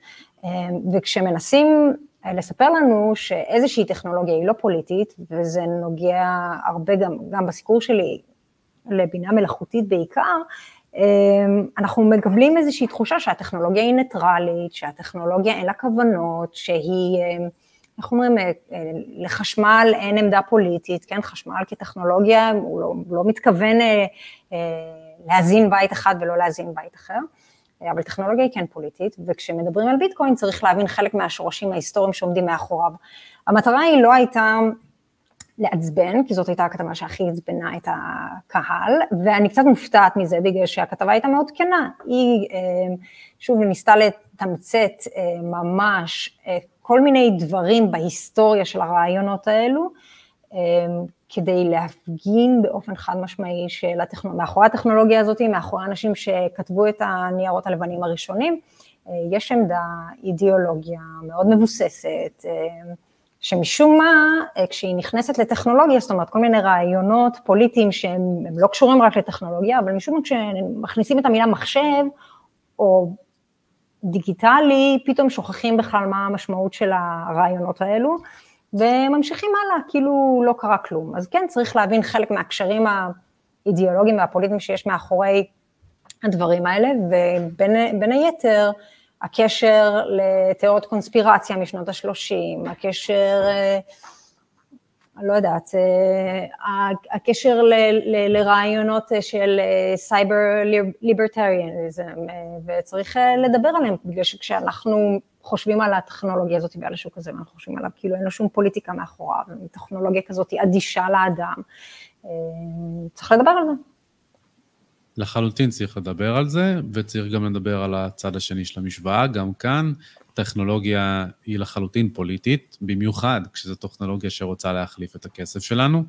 וכשמנסים לספר לנו שאיזושהי טכנולוגיה היא לא פוליטית, וזה נוגע הרבה גם, גם בסיקור שלי לבינה מלאכותית בעיקר, אמ, אנחנו מקבלים איזושהי תחושה שהטכנולוגיה היא ניטרלית, שהטכנולוגיה אין לה כוונות, שהיא, אמ, איך אומרים, אה, לחשמל אין עמדה פוליטית, כן, חשמל כטכנולוגיה, הוא לא, לא מתכוון אה, אה, להזין בית אחד ולא להזין בית אחר. אבל טכנולוגיה היא כן פוליטית, וכשמדברים על ביטקוין צריך להבין חלק מהשורשים ההיסטוריים שעומדים מאחוריו. המטרה היא לא הייתה לעצבן, כי זאת הייתה הכתבה שהכי עצבנה את הקהל, ואני קצת מופתעת מזה בגלל שהכתבה הייתה מאוד כנה. היא אה, שוב ניסתה לתמצת אה, ממש אה, כל מיני דברים בהיסטוריה של הרעיונות האלו, כדי להפגין באופן חד משמעי שמאחורי הטכנולוגיה הזאת, מאחורי האנשים שכתבו את הניירות הלבנים הראשונים, אה, יש עמדה, אידיאולוגיה מאוד מבוססת, אה, שמשום מה, אה, כשהיא נכנסת לטכנולוגיה, זאת אומרת כל מיני רעיונות פוליטיים שהם לא קשורים רק לטכנולוגיה, אבל משום מה כשמכניסים את המילה מחשב, או דיגיטלי, פתאום שוכחים בכלל מה המשמעות של הרעיונות האלו. וממשיכים הלאה, כאילו לא קרה כלום. אז כן, צריך להבין חלק מהקשרים האידיאולוגיים והפוליטיים שיש מאחורי הדברים האלה, ובין היתר, הקשר לתיאוריות קונספירציה משנות ה-30, הקשר, אה, אני לא יודעת, אה, הקשר לרעיונות של סייבר ליברטריאניזם, וצריך לדבר עליהם, בגלל שכשאנחנו חושבים על הטכנולוגיה הזאת ועל השוק הזה, ואנחנו חושבים עליו כאילו אין לו שום פוליטיקה מאחוריו, טכנולוגיה כזאת היא אדישה לאדם. אה, צריך לדבר על זה. לחלוטין צריך לדבר על זה, וצריך גם לדבר על הצד השני של המשוואה, גם כאן טכנולוגיה היא לחלוטין פוליטית, במיוחד כשזו טכנולוגיה שרוצה להחליף את הכסף שלנו,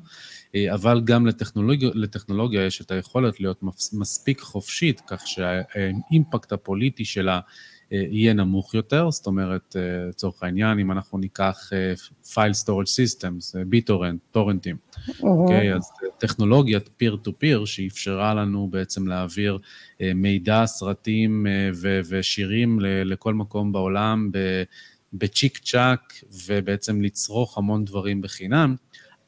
אה, אבל גם לטכנולוגיה, לטכנולוגיה יש את היכולת להיות מספיק חופשית, כך שהאימפקט הפוליטי שלה יהיה נמוך יותר, זאת אומרת, אה, לצורך העניין, אם אנחנו ניקח אה, File Storage Systems, ביטורנט, טורנטים, אוקיי? אז טכנולוגיית peer to peer שאפשרה לנו בעצם להעביר מידע, סרטים ושירים לכל מקום בעולם בצ'יק צ'אק, ובעצם לצרוך המון דברים בחינם,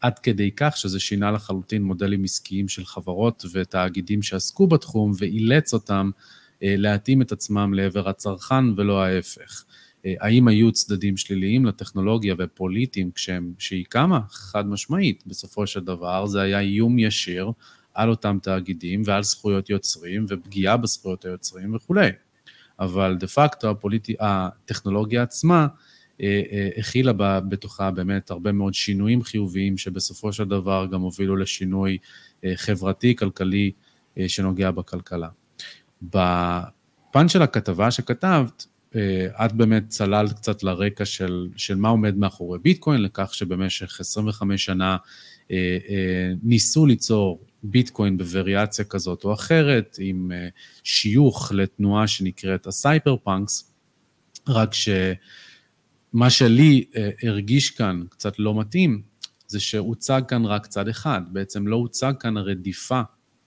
עד כדי כך שזה שינה לחלוטין מודלים עסקיים של חברות ותאגידים שעסקו בתחום ואילץ אותם אה, להתאים את עצמם לעבר הצרכן ולא ההפך. אה, האם היו צדדים שליליים לטכנולוגיה ופוליטיים כשהם, שהיא קמה? חד משמעית. בסופו של דבר זה היה איום ישיר על אותם תאגידים ועל זכויות יוצרים ופגיעה בזכויות היוצרים וכולי. אבל דה פקטו הפוליטי, הטכנולוגיה עצמה אה, הכילה בתוכה באמת הרבה מאוד שינויים חיוביים שבסופו של דבר גם הובילו לשינוי חברתי, כלכלי, שנוגע בכלכלה. בפן של הכתבה שכתבת, אה, את באמת צללת קצת לרקע של, של מה עומד מאחורי ביטקוין, לכך שבמשך 25 שנה אה, אה, ניסו ליצור ביטקוין בווריאציה כזאת או אחרת, עם שיוך לתנועה שנקראת ה cypherpunks, רק שמה שלי אה, הרגיש כאן קצת לא מתאים, זה שהוצג כאן רק צד אחד, בעצם לא הוצג כאן הרדיפה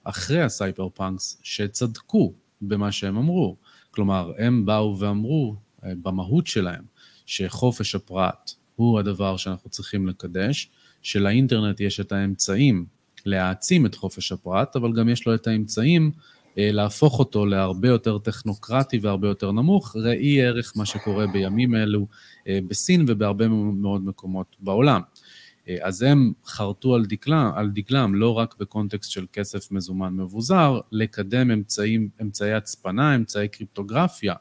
אחרי ה cypherpunks, שצדקו במה שהם אמרו. כלומר, הם באו ואמרו אה, במהות שלהם שחופש הפרט הוא הדבר שאנחנו צריכים לקדש, שלאינטרנט יש את האמצעים להעצים את חופש הפרט, אבל גם יש לו את האמצעים אה, להפוך אותו להרבה יותר טכנוקרטי והרבה יותר נמוך, ראי ערך מה שקורה בימים אלו אה, בסין ובהרבה מאוד מקומות בעולם. אה, אז הם חרטו על דגלם, על דגלם, לא רק בקונטקסט של כסף מזומן מבוזר, לקדם אמצעים, אמצעי הצפנה, אמצעי קריפטוגרפיה,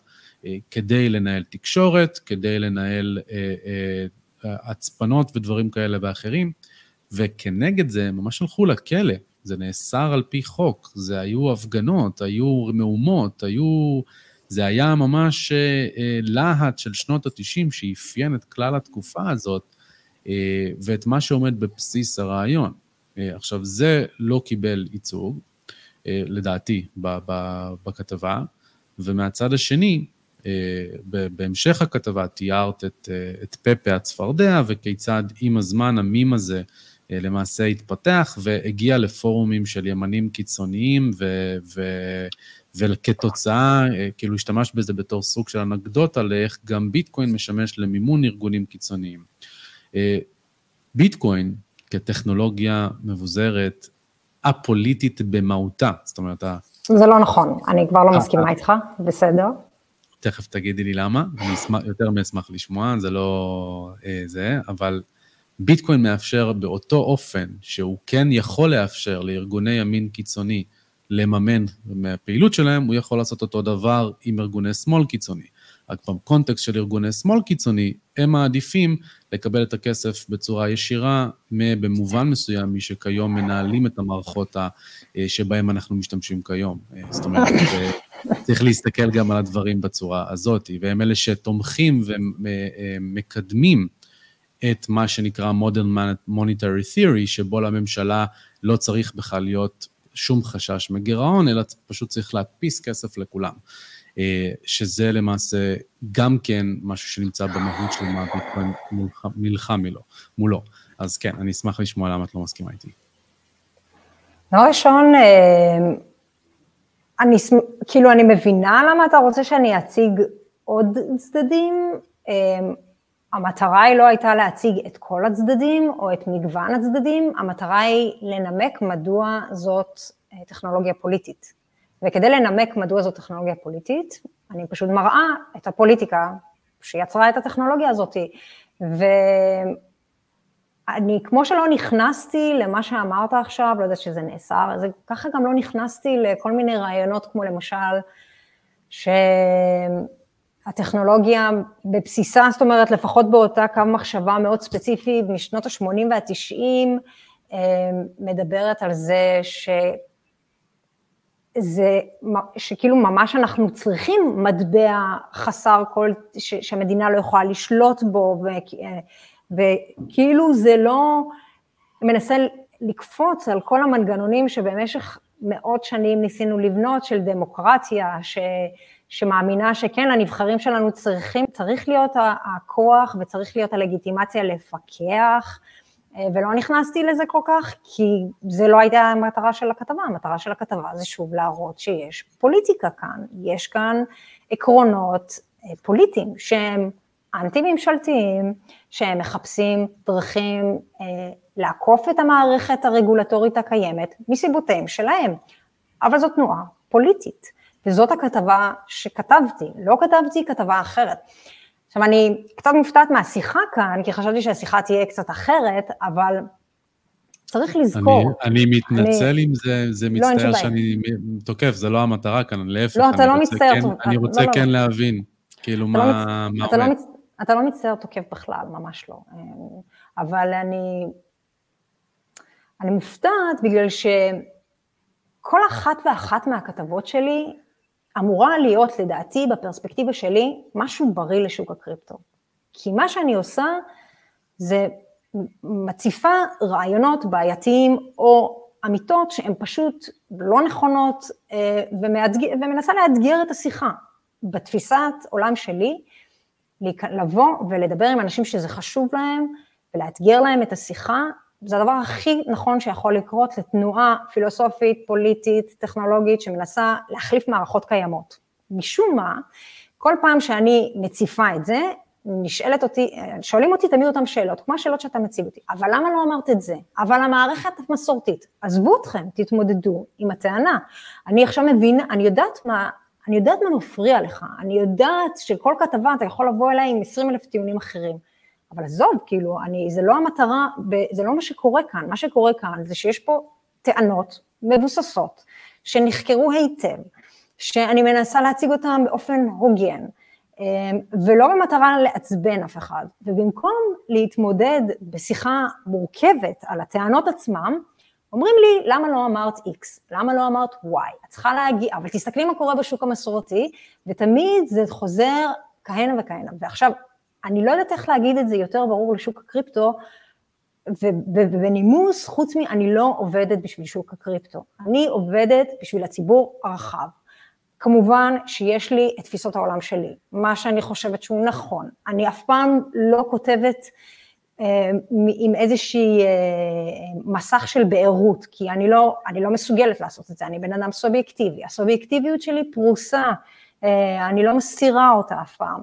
כדי לנהל תקשורת, כדי לנהל הצפנות ודברים כאלה ואחרים. וכנגד זה הם ממש הלכו לכלא, זה נאסר על פי חוק, זה היו הפגנות, היו מהומות, היו... זה היה ממש אה, אה, להט של שנות ה-90 שאפיין את כלל התקופה הזאת, אה, ואת מה שעומד בבסיס הרעיון. אה, עכשיו, זה לא קיבל ייצוג, אה, לדעתי, בכתבה, ומהצד השני, אה, בהמשך הכתבה תיארת את, אה, את פפה הצפרדע, וכיצד עם הזמן המים הזה אה, למעשה התפתח והגיע לפורומים של ימנים קיצוניים, ו, ו, וכתוצאה, אה, כאילו השתמש בזה בתור סוג של אנקדוטה לאיך גם ביטקוין משמש למימון ארגונים קיצוניים. אה, ביטקוין כטכנולוגיה מבוזרת, א-פוליטית במהותה, זאת אומרת... זה לא נכון, אני כבר לא מסכימה איתך, בסדר. תכף תגידי לי למה, אני אשמח, יותר מאשמח לשמוע, זה לא אה, זה, אבל ביטקוין מאפשר באותו אופן שהוא כן יכול לאפשר לארגוני ימין קיצוני לממן מהפעילות שלהם, הוא יכול לעשות אותו דבר עם ארגוני שמאל קיצוני. רק בקונטקסט של ארגוני שמאל קיצוני, הם מעדיפים לקבל את הכסף בצורה ישירה, במובן מסוים, מי שכיום מנהלים את המערכות שבהם אנחנו משתמשים כיום. זאת אומרת, צריך להסתכל גם על הדברים בצורה הזאת, והם אלה שתומכים ומקדמים את מה שנקרא Modern Monetary Theory, שבו לממשלה לא צריך בכלל להיות שום חשש מגירעון, אלא פשוט צריך להדפיס כסף לכולם. אה, שזה למעשה גם כן משהו שנמצא במהות של מה ביטקוין נלחם מולו. אז כן, אני אשמח לשמוע למה את לא מסכימה איתי. דבר ראשון, אה, אני, כאילו, אני מבינה למה אתה רוצה שאני אציג עוד צדדים. אה, המטרה היא לא הייתה להציג את כל הצדדים או את מגוון הצדדים, המטרה היא לנמק מדוע זאת טכנולוגיה פוליטית. וכדי לנמק מדוע זאת טכנולוגיה פוליטית, אני פשוט מראה את הפוליטיקה שיצרה את הטכנולוגיה הזאת. ואני, כמו שלא נכנסתי למה שאמרת עכשיו, לא יודעת שזה נאסר, אז ככה גם לא נכנסתי לכל מיני רעיונות, כמו למשל, ש... הטכנולוגיה בבסיסה, זאת אומרת, לפחות באותה קו מחשבה מאוד ספציפי משנות ה-80 וה-90, אה, מדברת על זה ש... זה, שכאילו ממש אנחנו צריכים מטבע חסר כל, ש, שהמדינה לא יכולה לשלוט בו, ו, וכאילו זה לא, מנסה לקפוץ על כל המנגנונים שבמשך מאות שנים ניסינו לבנות, של דמוקרטיה, ש, שמאמינה שכן, הנבחרים שלנו צריכים, צריך להיות הכוח וצריך להיות הלגיטימציה לפקח, אה, ולא נכנסתי לזה כל כך, כי זה לא הייתה המטרה של הכתבה, המטרה של הכתבה זה שוב להראות שיש פוליטיקה כאן, יש כאן עקרונות אה, פוליטיים שהם אנטי-ממשלתיים, שהם מחפשים דרכים אה, לעקוף את המערכת הרגולטורית הקיימת מסיבותיהם שלהם, אבל זו תנועה פוליטית. וזאת הכתבה שכתבתי, לא כתבתי כתבה אחרת. עכשיו, אני קצת מופתעת מהשיחה כאן, כי חשבתי שהשיחה תהיה קצת אחרת, אבל צריך לזכור. אני, אני מתנצל אני, אם זה, זה לא, מצטער לא, שאני תוקף, זה לא המטרה כאן, להפך. לא, אתה לא מצטער. כן, אני רוצה לא, כן לא. להבין, כאילו, מה, לא מה אתה, לא מצ... אתה לא מצטער תוקף בכלל, ממש לא. אבל אני, אני מופתעת בגלל שכל אחת ואחת מהכתבות שלי אמורה להיות, לדעתי, בפרספקטיבה שלי, משהו בריא לשוק הקריפטו. כי מה שאני עושה זה מציפה רעיונות בעייתיים או אמיתות שהן פשוט לא נכונות אה, ומאתגר, ומנסה לאתגר את השיחה. בתפיסת עולם שלי, לבוא ולדבר עם אנשים שזה חשוב להם ולאתגר להם את השיחה, זה הדבר הכי נכון שיכול לקרות לתנועה פילוסופית, פוליטית, טכנולוגית, שמנסה להחליף מערכות קיימות. משום מה, כל פעם שאני מציפה את זה, נשאלת אותי, שואלים אותי תמיד אותם שאלות, כמו השאלות שאתה מציג אותי, אבל למה לא אמרת את זה? אבל המערכת המסורתית, עזבו אתכם, תתמודדו עם הטענה. אני עכשיו מבינה, אני יודעת מה, אני יודעת מה מפריע לך, אני יודעת שכל כתבה אתה יכול לבוא אליי עם 20 אלף טיעונים אחרים, אבל עזוב, כאילו, אני, זה לא המטרה, זה לא מה שקורה כאן, מה שקורה כאן זה שיש פה טענות מבוססות, שנחקרו היטב, שאני מנסה להציג אותן באופן הוגן, אמ, ולא במטרה לעצבן אף אחד, ובמקום להתמודד בשיחה מורכבת על הטענות עצמם, אומרים לי, למה לא אמרת X? למה לא אמרת Y? את צריכה להגיע, אבל תסתכלי מה קורה בשוק המסורתי, ותמיד זה חוזר כהנה וכהנה. ועכשיו, אני לא יודעת איך להגיד את זה יותר ברור לשוק הקריפטו, ובנימוס, חוץ מ... אני לא עובדת בשביל שוק הקריפטו, אני עובדת בשביל הציבור הרחב. כמובן שיש לי את תפיסות העולם שלי, מה שאני חושבת שהוא נכון. אני אף פעם לא כותבת אה, עם איזושהי אה, מסך של בערות, כי אני לא, אני לא מסוגלת לעשות את זה, אני בן אדם סובייקטיבי. הסובייקטיביות שלי פרוסה, אה, אני לא מסתירה אותה אף פעם.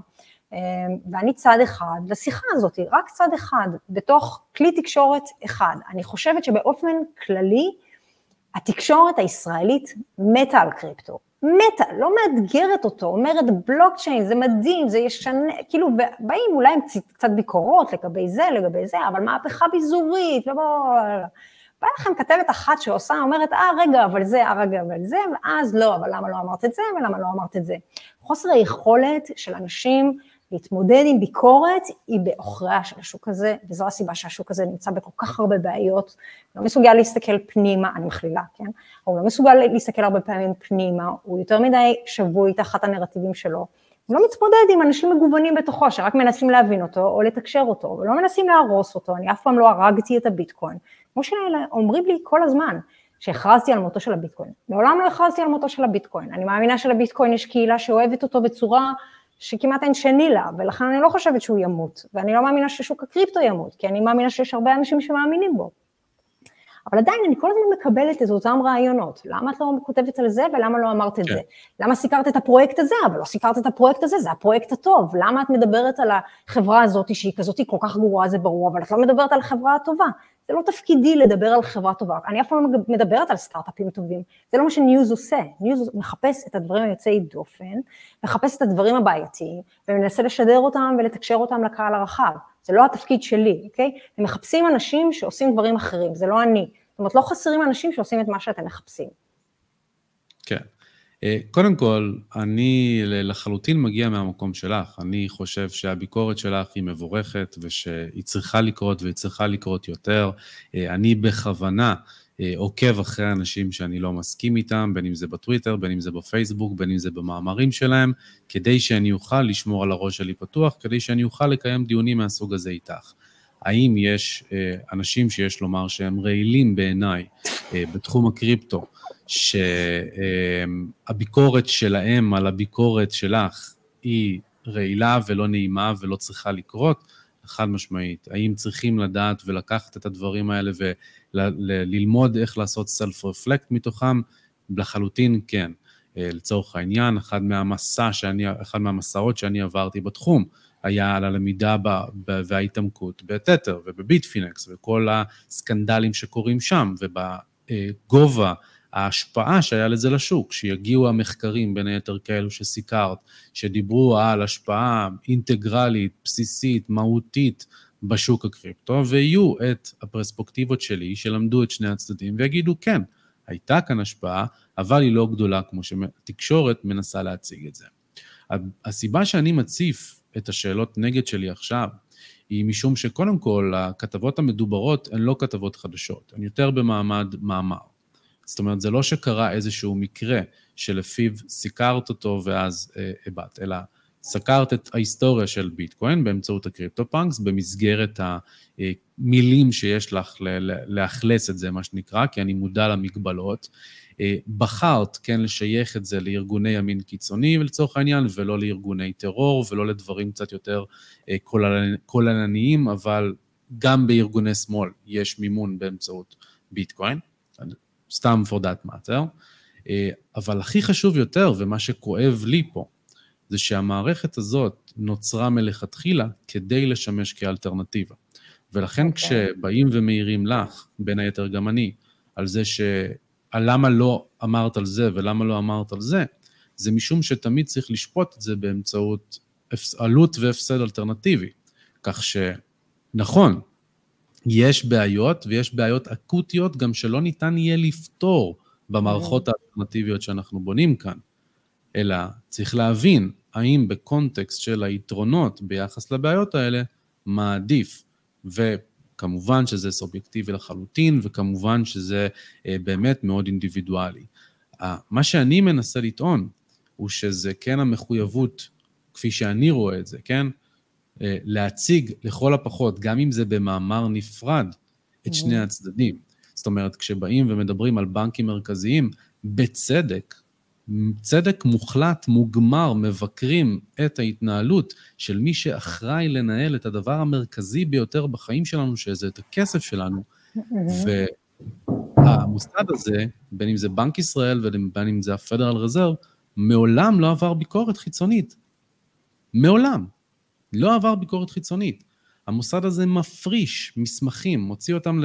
ואני צד אחד לשיחה הזאת, רק צד אחד, בתוך כלי תקשורת אחד. אני חושבת שבאופן כללי, התקשורת הישראלית מתה על קריפטו. מתה, לא מאתגרת אותו, אומרת בלוקצ'יין, זה מדהים, זה ישנה, כאילו, באים אולי עם קצת ביקורות לגבי זה, לגבי זה, אבל מהפכה ביזורית, ובוא... באה לכם כתבת אחת שעושה, אומרת, אה, רגע, אבל זה, אה, רגע, אבל זה, ואז לא, אבל למה לא אמרת את זה, ולמה לא אמרת את זה. חוסר היכולת של אנשים להתמודד עם ביקורת היא בעוכריה של השוק הזה, וזו הסיבה שהשוק הזה נמצא בכל כך הרבה בעיות, לא מסוגל להסתכל פנימה, אני מכלילה, כן? הוא לא מסוגל להסתכל הרבה פעמים פנימה, הוא יותר מדי שבוי תחת הנרטיבים שלו, הוא לא מתמודד עם אנשים מגוונים בתוכו, שרק מנסים להבין אותו או לתקשר אותו, ולא מנסים להרוס אותו, אני אף פעם לא הרגתי את הביטקוין, כמו שאומרים לי כל הזמן, שהכרזתי על מותו של הביטקוין. מעולם לא הכרזתי על מותו של הביטקוין. אני מאמינה שלביטקוין יש קהילה שאוהבת אותו בצורה שכמעט אין שני לה, ולכן אני לא חושבת שהוא ימות, ואני לא מאמינה ששוק הקריפטו ימות, כי אני מאמינה שיש הרבה אנשים שמאמינים בו. אבל עדיין אני כל הזמן מקבלת את אותם רעיונות, למה את לא כותבת על זה ולמה לא אמרת את כן. זה? למה סיקרת את הפרויקט הזה, אבל לא סיקרת את הפרויקט הזה, זה הפרויקט הטוב, למה את מדברת על החברה הזאת שהיא כזאת כל כך גרועה זה ברור, אבל את לא מדברת על החברה הטובה. זה לא תפקידי לדבר על חברה טובה, אני אף פעם לא מדברת על סטארט-אפים טובים, זה לא מה ש news עושה, news מחפש את הדברים היוצאי דופן, מחפש את הדברים הבעייתיים, ומנסה לשדר אותם ולתקשר אותם לקהל הרחב, זה לא התפקיד שלי, אוקיי? הם מחפשים אנשים שעושים דברים אחרים, זה לא אני, זאת אומרת לא חסרים אנשים שעושים את מה שאתם מחפשים. כן. אה, קודם כל, אני לחלוטין מגיע מהמקום שלך. אני חושב שהביקורת שלך היא מבורכת ושהיא צריכה לקרות והיא צריכה לקרות יותר. אה, אני בכוונה אה, עוקב אחרי אנשים שאני לא מסכים איתם, בין אם זה בטוויטר, בין אם זה בפייסבוק, בין אם זה במאמרים שלהם, כדי שאני אוכל לשמור על הראש שלי פתוח, כדי שאני אוכל לקיים דיונים מהסוג הזה איתך. האם יש אנשים שיש לומר שהם רעילים בעיניי בתחום הקריפטו, שהביקורת שלהם על הביקורת שלך היא רעילה ולא נעימה ולא צריכה לקרות, חד משמעית. האם צריכים לדעת ולקחת את הדברים האלה וללמוד איך לעשות סלף-רפלקט מתוכם? לחלוטין כן. לצורך העניין, אחד, מהמסע שאני, אחד מהמסעות שאני עברתי בתחום היה על הלמידה וההתעמקות בתתר ובביטפינקס וכל הסקנדלים שקורים שם ובגובה ההשפעה שהיה לזה לשוק, שיגיעו המחקרים, בין היתר כאלו שסיקרת, שדיברו על השפעה אינטגרלית, בסיסית, מהותית, בשוק הקריפטו, ויהיו את הפרספקטיבות שלי, שלמדו את שני הצדדים, ויגידו, כן, הייתה כאן השפעה, אבל היא לא גדולה כמו שהתקשורת מנסה להציג את זה. הסיבה שאני מציף את השאלות נגד שלי עכשיו, היא משום שקודם כל, הכתבות המדוברות הן לא כתבות חדשות, הן יותר במעמד מאמר. זאת אומרת, זה לא שקרה איזשהו מקרה שלפיו סיקרת אותו ואז אה, הבעת, אלא סקרת את ההיסטוריה של ביטקוין באמצעות הקריפטו פאנקס, במסגרת המילים שיש לך לאכלס את זה, מה שנקרא, כי אני מודע למגבלות. אה, בחרת כן לשייך את זה לארגוני ימין קיצוני לצורך העניין, ולא לארגוני טרור ולא לדברים קצת יותר כוללניים, אבל גם בארגוני שמאל יש מימון באמצעות ביטקוין, סתם for that matter, אה, אבל הכי חשוב יותר, ומה שכואב לי פה, זה שהמערכת הזאת נוצרה מלכתחילה כדי לשמש כאלטרנטיבה. ולכן okay. אוקיי. כשבאים ומעירים לך, בין היתר גם אני, על זה ש... על למה לא אמרת על זה ולמה לא אמרת על זה, זה משום שתמיד צריך לשפוט את זה באמצעות עלות והפסד אלטרנטיבי. כך שנכון, יש בעיות, ויש בעיות אקוטיות גם שלא ניתן יהיה לפתור במערכות האלטרנטיביות שאנחנו בונים כאן. אלא צריך להבין האם בקונטקסט של היתרונות ביחס לבעיות האלה, מה עדיף. וכמובן שזה סובייקטיבי לחלוטין, וכמובן שזה אה, באמת מאוד אינדיבידואלי. מה שאני מנסה לטעון, הוא שזה כן המחויבות, כפי שאני רואה את זה, כן? אה, להציג לכל הפחות, גם אם זה במאמר נפרד, את שני הצדדים. זאת אומרת, כשבאים ומדברים על בנקים מרכזיים, בצדק, צדק מוחלט, מוגמר, מבקרים את ההתנהלות של מי שאחראי לנהל את הדבר המרכזי ביותר בחיים שלנו, שזה את הכסף שלנו. והמוסד הזה, בין אם זה בנק ישראל ובין אם זה הפדרל רזרב, מעולם לא עבר ביקורת חיצונית. מעולם. לא עבר ביקורת חיצונית. המוסד הזה מפריש מסמכים, מוציא אותם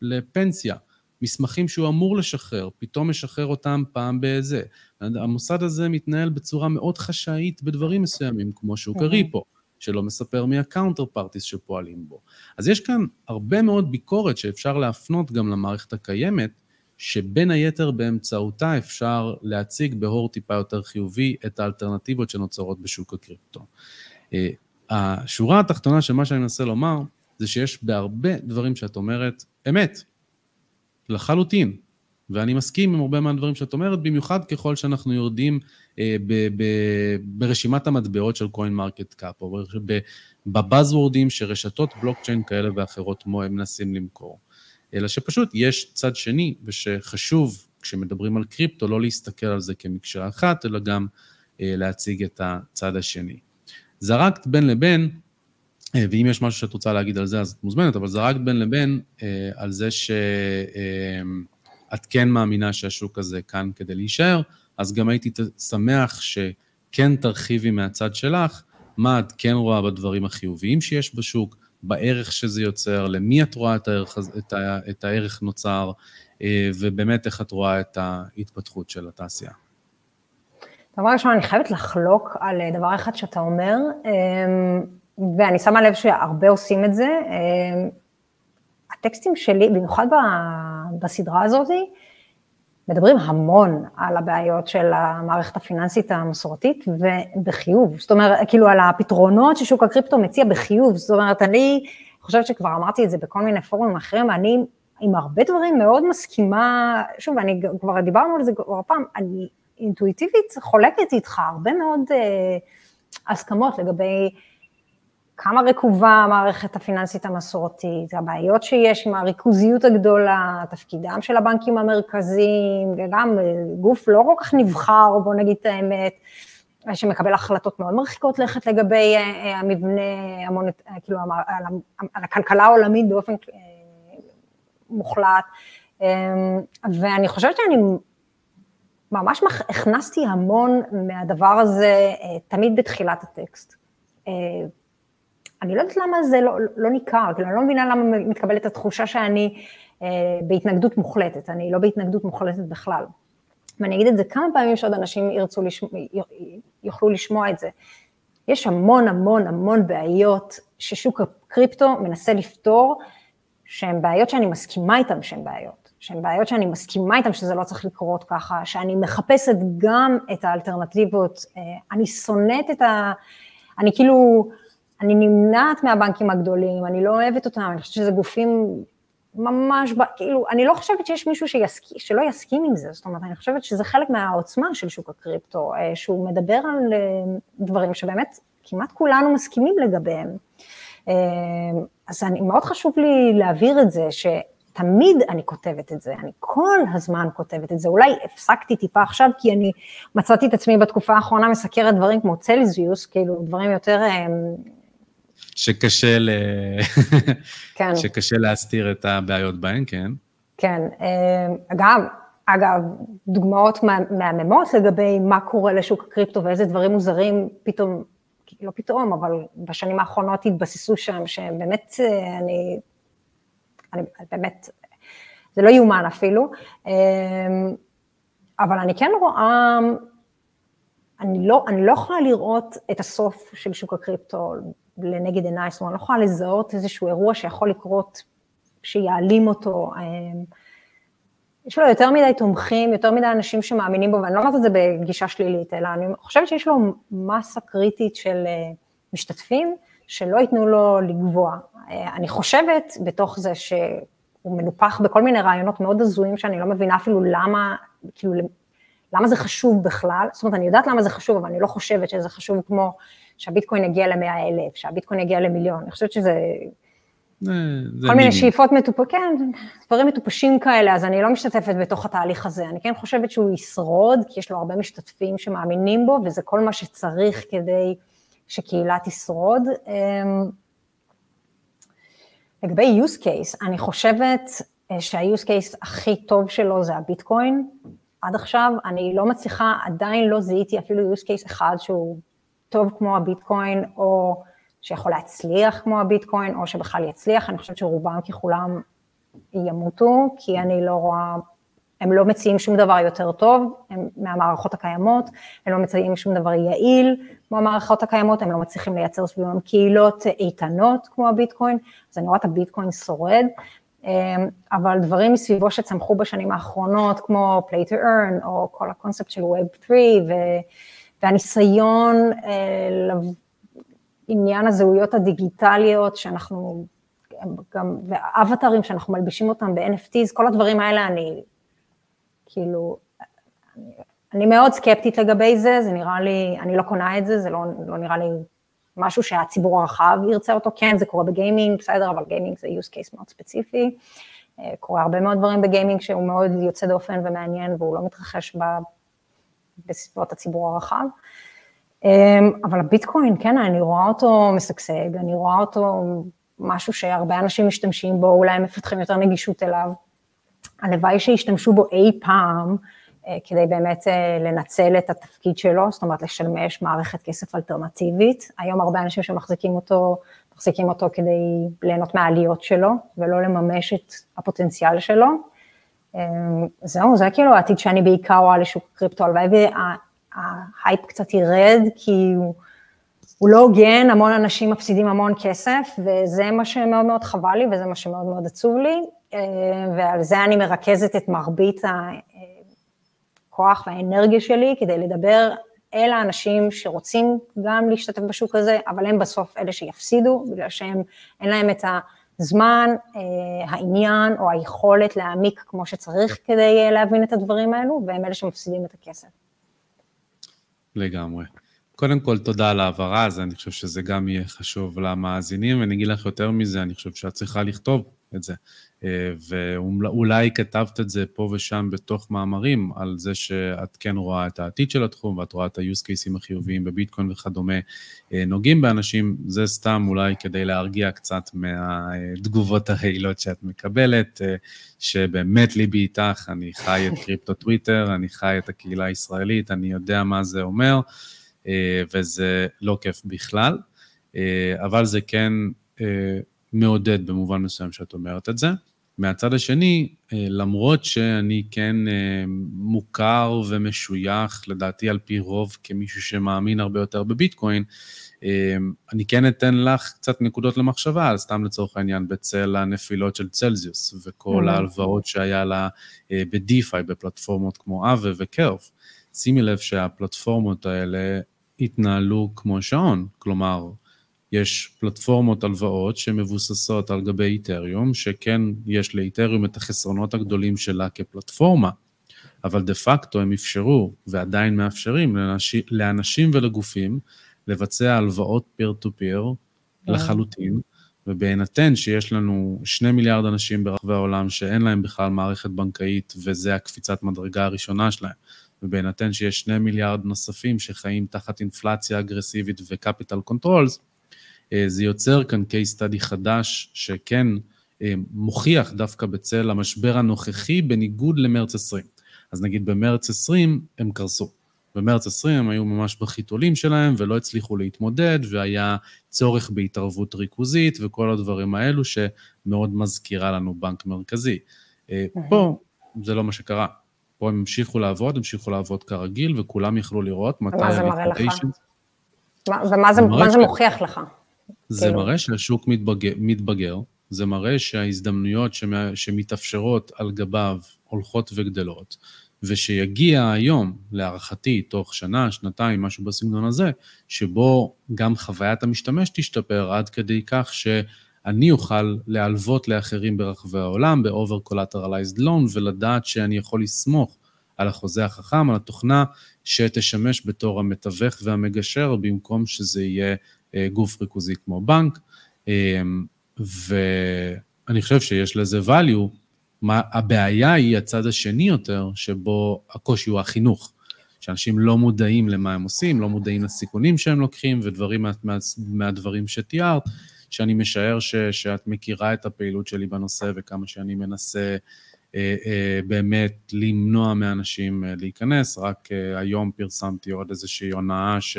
לפנסיה. מסמכים שהוא אמור לשחרר, פתאום משחרר אותם פעם בזה. המוסד הזה מתנהל בצורה מאוד חשאית בדברים מסוימים, כמו שהוא קריא פה, שלא מספר מי ה counterparties שפועלים בו. אז יש כאן הרבה מאוד ביקורת שאפשר להפנות גם למערכת הקיימת, שבין היתר באמצעותה אפשר להציג באור טיפה יותר חיובי את האלטרנטיבות שנוצרות בשוק הקריפטו. אה, השורה התחתונה של מה שאני מנסה לומר, זה שיש בהרבה דברים שאת אומרת אמת, לחלוטין. ואני מסכים עם הרבה מהדברים שאת אומרת, במיוחד ככל שאנחנו יורדים אה, ב, ב, ברשימת המטבעות של CoinMarketCap, או ב buzzword־ים שרשתות בלוקצ'יין כאלה ואחרות מנסים למכור. אלא שפשוט יש צד שני, ושחשוב, כשמדברים על קריפטו, לא להסתכל על זה כמקשה אחת, אלא גם אה, להציג את הצד השני. זרקת בין לבין, אה, ואם יש משהו שאת רוצה להגיד על זה, אז את מוזמנת, אבל זרקת בין לבין אה, על זה שאת אה, כן מאמינה שהשוק הזה כאן כדי להישאר, אז גם הייתי שמח שכן תרחיבי מהצד שלך, מה את כן רואה בדברים החיוביים שיש בשוק, בערך שזה יוצר, למי את רואה את הערך, את ה, את הערך נוצר, ובאמת איך את רואה את ההתפתחות של התעשייה. דבר ראשון, אני חייבת לחלוק על דבר אחד שאתה אומר. ואני שמה לב שהרבה עושים את זה. אה, הטקסטים שלי, במיוחד בסדרה הזאת, מדברים המון על הבעיות של המערכת הפיננסית המסורתית ובחיוב, זאת אומרת, כאילו על הפתרונות ששוק הקריפטו מציע בחיוב, זאת אומרת, אני חושבת שכבר אמרתי את זה בכל מיני פורומים אחרים, אני עם הרבה דברים מאוד מסכימה, שוב, אני כבר דיברנו על זה כבר פעם, אני אינטואיטיבית חולקת איתך הרבה מאוד אה, הסכמות לגבי כמה רקובה המערכת הפיננסית המסורתית, הבעיות שיש עם הריכוזיות הגדולה, תפקידם של הבנקים המרכזיים, וגם גוף לא כל כך נבחר, בוא נגיד את האמת, שמקבל החלטות מאוד מרחיקות לכת לגבי אה, אה, המבנה, המונט, אה, כאילו, על, על הכלכלה העולמית באופן מוחלט. ואני חושבת שאני ממש הכנסתי המון מהדבר הזה תמיד בתחילת הטקסט. אני לא יודעת למה זה לא, לא ניכר, כאילו אני לא מבינה למה מתקבלת התחושה שאני אה, בהתנגדות מוחלטת, אני לא בהתנגדות מוחלטת בכלל. ואני אגיד את זה כמה פעמים שעוד אנשים ירצו, לשמוע, יוכלו לשמוע את זה. יש המון המון המון בעיות ששוק הקריפטו מנסה לפתור, שהן בעיות שאני מסכימה איתן שהן בעיות, שהן בעיות שאני מסכימה איתן שזה לא צריך לקרות ככה, שאני מחפשת גם את האלטרנטיבות, אה, אני שונאת את ה... אני כאילו, אני נמנעת מהבנקים הגדולים, אני לא אוהבת אותם, אני חושבת שזה גופים ממש, כאילו, אני לא חושבת שיש מישהו שיסכ... שלא יסכים עם זה, זאת אומרת, אני חושבת שזה חלק מהעוצמה של שוק הקריפטו, אה, שהוא מדבר על אה, דברים שבאמת כמעט כולנו מסכימים לגביהם. אז אני, מאוד חשוב לי להעביר את זה, שתמיד אני כותבת את זה, אני כל הזמן כותבת את זה, אולי הפסקתי טיפה עכשיו, כי אני מצאתי את עצמי בתקופה האחרונה מסקרת דברים כמו צלזיוס, כאילו דברים יותר שקשה, ל... כן. שקשה להסתיר את הבעיות בהן, כן. כן, אה, אגב, אגב, דוגמאות מהממות לגבי מה קורה לשוק הקריפטו ואיזה דברים מוזרים פתאום, לא פתאום, אבל בשנים האחרונות התבססו שם, שבאמת אה, אני, אני באמת, זה לא יאומן אפילו, אה, אבל אני כן רואה, אני לא, אני לא יכולה לראות את הסוף של שוק הקריפטו לנגד עיניי, זאת אומרת, אני לא יכולה לזהות איזשהו אירוע שיכול לקרות, שיעלים אותו. אה, יש לו יותר מדי תומכים, יותר מדי אנשים שמאמינים בו, ואני לא אומרת את זה בגישה שלילית, אלא אני חושבת שיש לו מסה קריטית של אה, משתתפים, שלא ייתנו לו לגבוה. אה, אני חושבת בתוך זה שהוא מנופח בכל מיני רעיונות מאוד הזויים, שאני לא מבינה אפילו למה, כאילו, למה זה חשוב בכלל, זאת אומרת, אני יודעת למה זה חשוב, אבל אני לא חושבת שזה חשוב כמו שהביטקוין יגיע למאה אלף, שהביטקוין יגיע למיליון, אני חושבת שזה... זה כל מיני שאיפות מטופשות, כן, דברים מטופשים כאלה, אז אני לא משתתפת בתוך התהליך הזה. אני כן חושבת שהוא ישרוד, כי יש לו הרבה משתתפים שמאמינים בו, וזה כל מה שצריך כדי שקהילה תשרוד. אמ, לגבי use case, אני חושבת אה, שה-use case הכי טוב שלו זה הביטקוין. עד עכשיו אני לא מצליחה, עדיין לא זיהיתי אפילו use case אחד שהוא טוב כמו הביטקוין, או שיכול להצליח כמו הביטקוין, או שבכלל יצליח, אני חושבת שרובם ככולם ימותו, כי אני לא רואה, הם לא מציעים שום דבר יותר טוב הם מהמערכות הקיימות, הם לא מציעים שום דבר יעיל כמו המערכות הקיימות, הם לא מצליחים לייצר סביבם קהילות איתנות כמו הביטקוין, אז אני רואה את הביטקוין שורד, אמ, אבל דברים מסביבו שצמחו בשנים האחרונות, כמו play to earn, או כל הקונספט של Web 3, ו... והניסיון, אה, עניין הזהויות הדיגיטליות שאנחנו, גם, והאבטרים שאנחנו מלבישים אותם ב-NFTs, כל הדברים האלה אני, כאילו, אני, אני מאוד סקפטית לגבי זה, זה נראה לי, אני לא קונה את זה, זה לא, לא נראה לי משהו שהציבור הרחב ירצה אותו, כן, זה קורה בגיימינג, בסדר, אבל גיימינג זה use case מאוד ספציפי, אה, קורה הרבה מאוד דברים בגיימינג שהוא מאוד יוצא דופן ומעניין והוא לא מתרחש בסביבות הציבור הרחב. אמ, אבל הביטקוין, כן, אני רואה אותו משגשג, אני רואה אותו משהו שהרבה אנשים משתמשים בו, אולי הם מפתחים יותר נגישות אליו. הלוואי שישתמשו בו אי פעם, אה, כדי באמת אה, לנצל את התפקיד שלו, זאת אומרת לשמש מערכת כסף אלטרנטיבית. היום הרבה אנשים שמחזיקים אותו, מחזיקים אותו כדי ליהנות מהעליות שלו, ולא לממש את הפוטנציאל שלו. אמ, זהו, זה כאילו העתיד שאני בעיקר רואה לשוק הקריפטו, הלוואי וההייפ קצת ירד, כי הוא, הוא לא הוגן, המון אנשים מפסידים המון כסף, וזה מה שמאוד מאוד חבל לי, וזה מה שמאוד מאוד עצוב לי, ועל זה אני מרכזת את מרבית הכוח והאנרגיה שלי, כדי לדבר אל האנשים שרוצים גם להשתתף בשוק הזה, אבל הם בסוף אלה שיפסידו, בגלל שהם, אין להם את. הזמן, אה, העניין או היכולת להעמיק כמו שצריך כדי אה, להבין את הדברים האלו, והם אלה שמפסידים את הכסף. לגמרי. קודם כל, תודה על ההעברה, אז אני חושב שזה גם יהיה חשוב למאזינים, ואני אגיד לך יותר מזה, אני חושב שאת צריכה לכתוב את זה. אה, ואולי כתבת את זה פה ושם בתוך מאמרים, על זה שאת כן רואה את העתיד של התחום, ואת רואה את ה-use cases החיוביים בביטקוין וכדומה, אה, נוגעים באנשים, זה סתם אולי כדי להרגיע קצת מהתגובות הרעילות שאת מקבלת, אה, שבאמת ליבי איתך, אני חי את קריפטו טוויטר, אני חי את הקהילה הישראלית, אני יודע מה זה אומר, וזה לא כיף בכלל, אבל זה כן מעודד במובן מסוים שאת אומרת את זה. מהצד השני, אה, למרות שאני כן אה, מוכר ומשוייך, לדעתי על פי רוב, כמישהו שמאמין הרבה יותר בביטקוין, אה, אני כן אתן לך קצת נקודות למחשבה, סתם לצורך העניין, בצל הנפילות של צלזיוס, וכל mm-hmm. ההלוואות שהיה לה בדיפיי, בפלטפורמות כמו אבה וקרף. שימי לב שהפלטפורמות האלה התנהלו כמו שעון, כלומר, יש פלטפורמות הלוואות שמבוססות על גבי איתריום, שכן יש לאיתריום את החסרונות הגדולים שלה כפלטפורמה, אבל דה פקטו הם אפשרו ועדיין מאפשרים לאנשים, לאנשים ולגופים לבצע הלוואות פיר טו פיר לחלוטין, ובהינתן שיש לנו שני מיליארד אנשים ברחבי העולם שאין להם בכלל מערכת בנקאית, וזה הקפיצת מדרגה הראשונה שלהם, ובהינתן שיש שני מיליארד נוספים שחיים תחת אינפלציה אגרסיבית ו capital controls, זה יוצר כאן case study חדש שכן אה, מוכיח דווקא בצל המשבר הנוכחי בניגוד למרץ 20. אז נגיד במרץ 20 הם קרסו. במרץ 20 הם היו ממש בחיתולים שלהם ולא הצליחו להתמודד, והיה צורך בהתערבות ריכוזית וכל הדברים האלו שמאוד מזכירה לנו בנק מרכזי. אה, פה זה לא מה שקרה. פה הם המשיכו לעבוד, המשיכו לעבוד כרגיל, וכולם יכלו לראות מתי... מה זה מראה לך? ומה זה, זה מוכיח לך? זה כאילו... מראה שהשוק מתבגר, מתבגר, זה מראה שההזדמנויות שמתאפשרות על גביו הולכות וגדלות, ושיגיע היום, להערכתי, תוך שנה, שנתיים, משהו בסגנון הזה, שבו גם חוויית המשתמש תשתפר עד כדי כך שאני אוכל להלוות לאחרים ברחבי העולם ב-over collateralized loan, ולדעת שאני יכול לסמוך על החוזה החכם, על התוכנה שתשמש בתור המתווך והמגשר, במקום שזה יהיה גוף ריכוזי כמו בנק, אה, ואני חושב שיש לזה value. מה, הבעיה היא הצד השני יותר, שבו הקושי הוא החינוך. שאנשים לא מודעים למה הם עושים, לא מודעים לסיכונים שהם לוקחים, ודברים מה, מה, מהדברים שתיארת, שאני משער ש, שאת מכירה את הפעילות שלי בנושא וכמה שאני מנסה אה, אה, באמת למנוע מאנשים אה, להיכנס. רק אה, היום פרסמתי עוד איזושהי הונאה ש...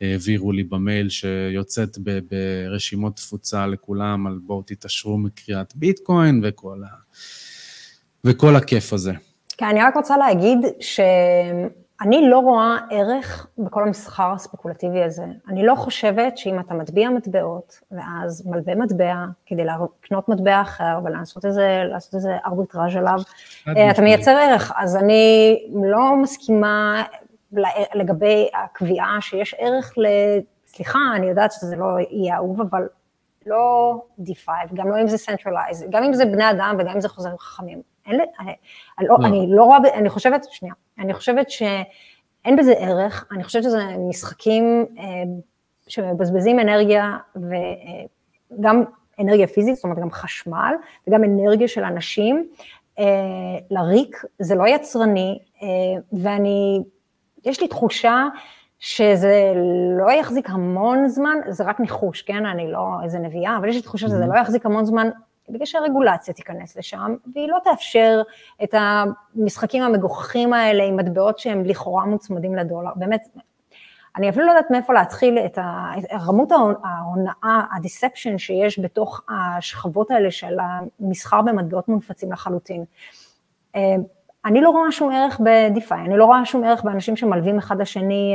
העבירו לי במייל שיוצאת ברשימות תפוצה לכולם על בואו תתעשרו מקריאת ביטקוין וכל, ה... וכל הכיף הזה. כן, אני רק רוצה להגיד שאני לא רואה ערך בכל המסחר הספקולטיבי הזה. אני לא חושבת שאם אתה מטביע מטבעות, ואז מלווה מטבע כדי לקנות מטבע אחר ולעשות איזה, איזה ארביטראז' עליו, אתה מייצר ערך. אז אני לא מסכימה לגבי הקביעה שיש ערך ל... סליחה, אני יודעת שזה לא יהיה אהוב, אבל לא D5, גם לא אם זה Centralized, גם אם זה בני אדם וגם אם זה חוזרים חכמים. אין, אני, אני, לא, לא. אני לא רואה, אני חושבת, שנייה, אני חושבת שאין בזה ערך, אני חושבת שזה משחקים אה, שמבזבזים אנרגיה וגם אנרגיה פיזית, זאת אומרת גם חשמל וגם אנרגיה של אנשים. אה, לריק, זה לא יצרני, אה, ואני יש לי תחושה שזה לא יחזיק המון זמן, זה רק ניחוש, כן? אני לא איזה נביאה, אבל יש לי תחושה שזה mm-hmm. לא יחזיק המון זמן בגלל שהרגולציה תיכנס לשם, והיא לא תאפשר את המשחקים המגוחכים האלה עם מטבעות שהם לכאורה מוצמדים לדולר. באמת, אני אפילו לא יודעת מאיפה להתחיל את רמות ההונאה, הדיספשן שיש בתוך השכבות האלה של המסחר במטבעות מונפצים לחלוטין. אני לא רואה שום ערך בדיפיי, אני לא רואה שום ערך באנשים שמלווים אחד לשני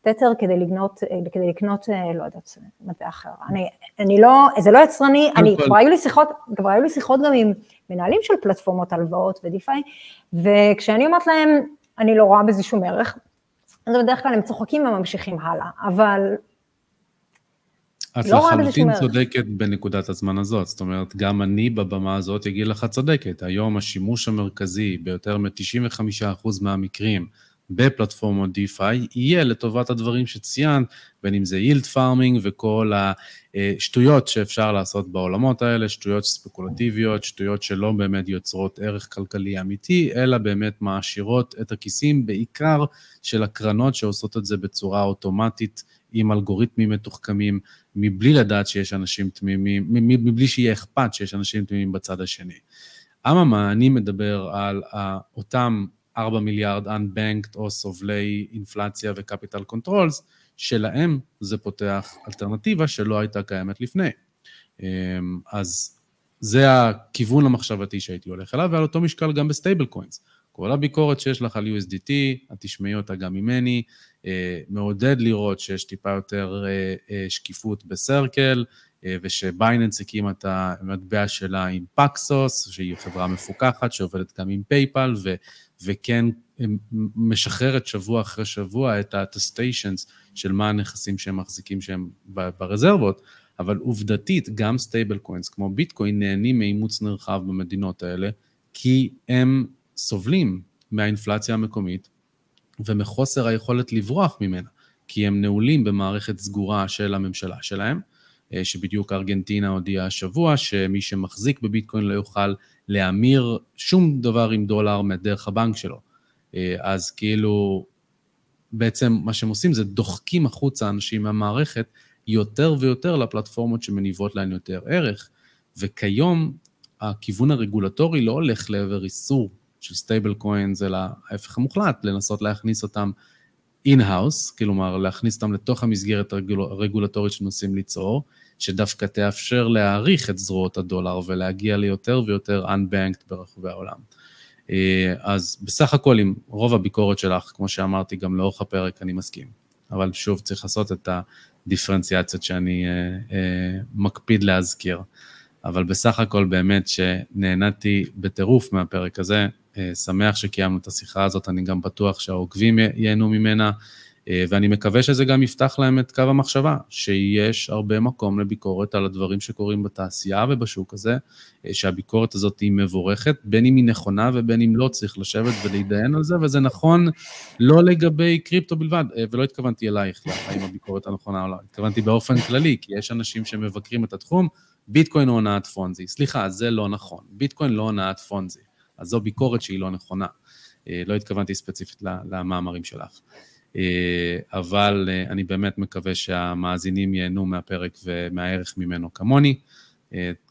תתר אה, כדי לקנות, אה, כדי לקנות, אה, לא יודעת, מטבע אחר. אני, אני לא, זה לא יצרני, אני, כבר היו לי שיחות, כבר היו לי שיחות גם עם מנהלים של פלטפורמות הלוואות ודיפיי, וכשאני אומרת להם, אני לא רואה בזה שום ערך, אז בדרך כלל הם צוחקים וממשיכים הלאה, אבל את לא לחלוטין צודקת בנקודת הזמן הזאת, זאת אומרת, גם אני בבמה הזאת אגיד לך צודקת. היום השימוש המרכזי ביותר מ-95% מהמקרים בפלטפורמות DeFi יהיה לטובת הדברים שציינת, בין אם זה יילד פארמינג וכל השטויות שאפשר לעשות בעולמות האלה, שטויות ספקולטיביות, שטויות שלא באמת יוצרות ערך כלכלי אמיתי, אלא באמת מעשירות את הכיסים, בעיקר של הקרנות שעושות את זה בצורה אוטומטית. עם אלגוריתמים מתוחכמים, מבלי לדעת שיש אנשים תמימים, מבלי שיהיה אכפת שיש אנשים תמימים בצד השני. אממה, אני מדבר על אותם 4 מיליארד unbanked או סובלי אינפלציה ו capital controls, שלהם זה פותח אלטרנטיבה שלא הייתה קיימת לפני. אמ, אז זה הכיוון המחשבתי שהייתי הולך אליו, ועל אותו משקל גם ב stablecoins. כל הביקורת שיש לך על USDT, את תשמעי אותה גם ממני, אה, מעודד לראות שיש טיפה יותר אה, אה, שקיפות ב Circle, וש Binance הקימה את המטבע שלה עם Paxos, שהיא חברה מפוקחת שעובדת גם עם PayPal, ו- וכן משחררת שבוע אחרי שבוע את ה-attestations של מה הנכסים שהם מחזיקים שהם ברזרבות, אבל עובדתית, גם stable coins כמו ביטקוין נהנים מאימוץ נרחב במדינות האלה, כי הם סובלים מהאינפלציה המקומית ומחוסר היכולת לברוח ממנה, כי הם נעולים במערכת סגורה של הממשלה שלהם, אה, שבדיוק ארגנטינה הודיעה השבוע שמי שמחזיק בביטקוין לא יוכל להמיר שום דבר עם דולר מדרך הבנק שלו. אה, אז כאילו, בעצם מה שהם עושים זה דוחקים החוצה אנשים מהמערכת יותר ויותר לפלטפורמות שמניבות להן יותר ערך, וכיום הכיוון הרגולטורי לא הולך לעבר איסור של stable coins, אלא ההפך המוחלט, לנסות להכניס אותם in-house, כלומר להכניס אותם לתוך המסגרת הרגולטורית שמנסים ליצור, שדווקא תאפשר להאריך את זרועות הדולר ולהגיע ליותר ויותר unbanked ברחבי העולם. אה, אז בסך הכל עם רוב הביקורת שלך, כמו שאמרתי גם לאורך הפרק, אני מסכים. אבל שוב, צריך לעשות את הדיפרנציאציות שאני אה, אה, מקפיד להזכיר. אבל בסך הכל באמת שנהניתי בטירוף מהפרק הזה, שמח שקיימנו את השיחה הזאת, אני גם בטוח שהעוקבים ייהנו ממנה, אה, ואני מקווה שזה גם יפתח להם את קו המחשבה, שיש הרבה מקום לביקורת על הדברים שקורים בתעשייה ובשוק הזה, אה, שהביקורת הזאת היא מבורכת, בין אם היא נכונה ובין אם לא, צריך לשבת ולהתדיין על זה, וזה נכון לא לגבי קריפטו בלבד, ולא התכוונתי אלייך, האם הביקורת הנכונה או לא, התכוונתי באופן כללי, כי יש אנשים שמבקרים את התחום, ביטקוין הוא הונאת פונזי. סליחה, זה לא נכון. ביטקוין לא הונאת פונזי. אז זו ביקורת שהיא לא נכונה. אה, לא התכוונתי ספציפית למאמרים שלך. אה, אבל אה, אני באמת מקווה שהמאזינים ייהנו מהפרק ומהערך ממנו כמוני.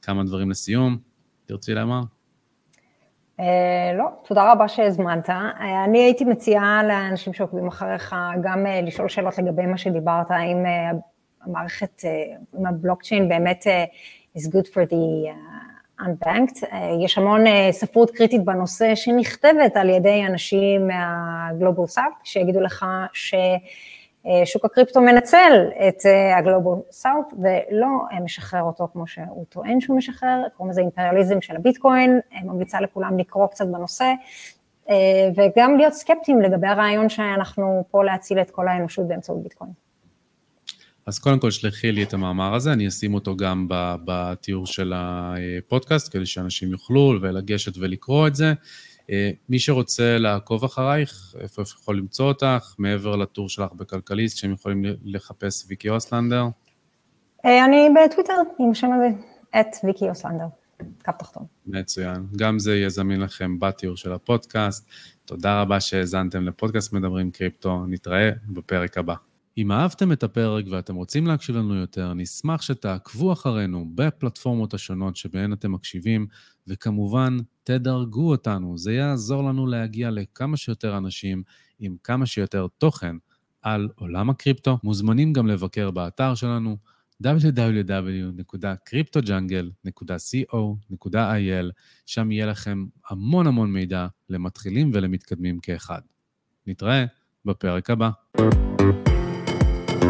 כמה דברים לסיום, תרצי לומר? לא, תודה רבה שהזמנת. אני הייתי מציעה לאנשים שעוקבים אחריך גם לשאול שאלות לגבי מה שדיברת, האם המערכת, אם הבלוקצ'יין באמת is good for the unbanked. Uh, יש המון uh, ספרות קריטית בנושא שנכתבת על ידי אנשים מהגלובל סאוט, שיגידו לך ששוק הקריפטו מנצל את הגלובל סאוט ולא משחרר אותו כמו שהוא טוען שהוא משחרר, קוראים לזה אימפריאליזם של הביטקוין, ממליצה לכולם לקרוא קצת בנושא. וגם להיות סקפטיים לגבי הרעיון שאנחנו פה להציל את כל האנושות באמצעות ביטקוין. אז קודם כל שלחי לי את המאמר הזה, אני אשים אותו גם בתיאור של הפודקאסט, כדי שאנשים יוכלו ולגשת ולקרוא את זה. אה, מי שרוצה לעקוב אחרייך, איפה יכול למצוא אותך, מעבר לטור שלך בכלכליסט, שהם יכולים לחפש ויקי אוסלנדר? אה, אני בטוויטר עם השם הזה, את ויקי אוסלנדר, קו תחתון. מצוין. גם זה יהיה זמין לכם בתיאור של הפודקאסט. תודה רבה שהאזנתם לפודקאסט מדברים קריפטו, נתראה בפרק הבא. אם אהבתם את הפרק ואתם רוצים להקשיב לנו יותר, נשמח שתעקבו אחרינו בפלטפורמות השונות שבהן אתם מקשיבים, וכמובן, תדרגו אותנו, זה יעזור לנו להגיע לכמה שיותר אנשים עם כמה שיותר תוכן על עולם הקריפטו. מוזמנים גם לבקר באתר שלנו www.cryptojungle.co.il, שם יהיה לכם המון המון מידע למתחילים ולמתקדמים כאחד. נתראה בפרק הבא.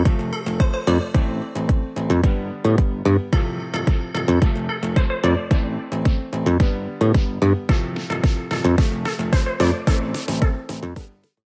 thank you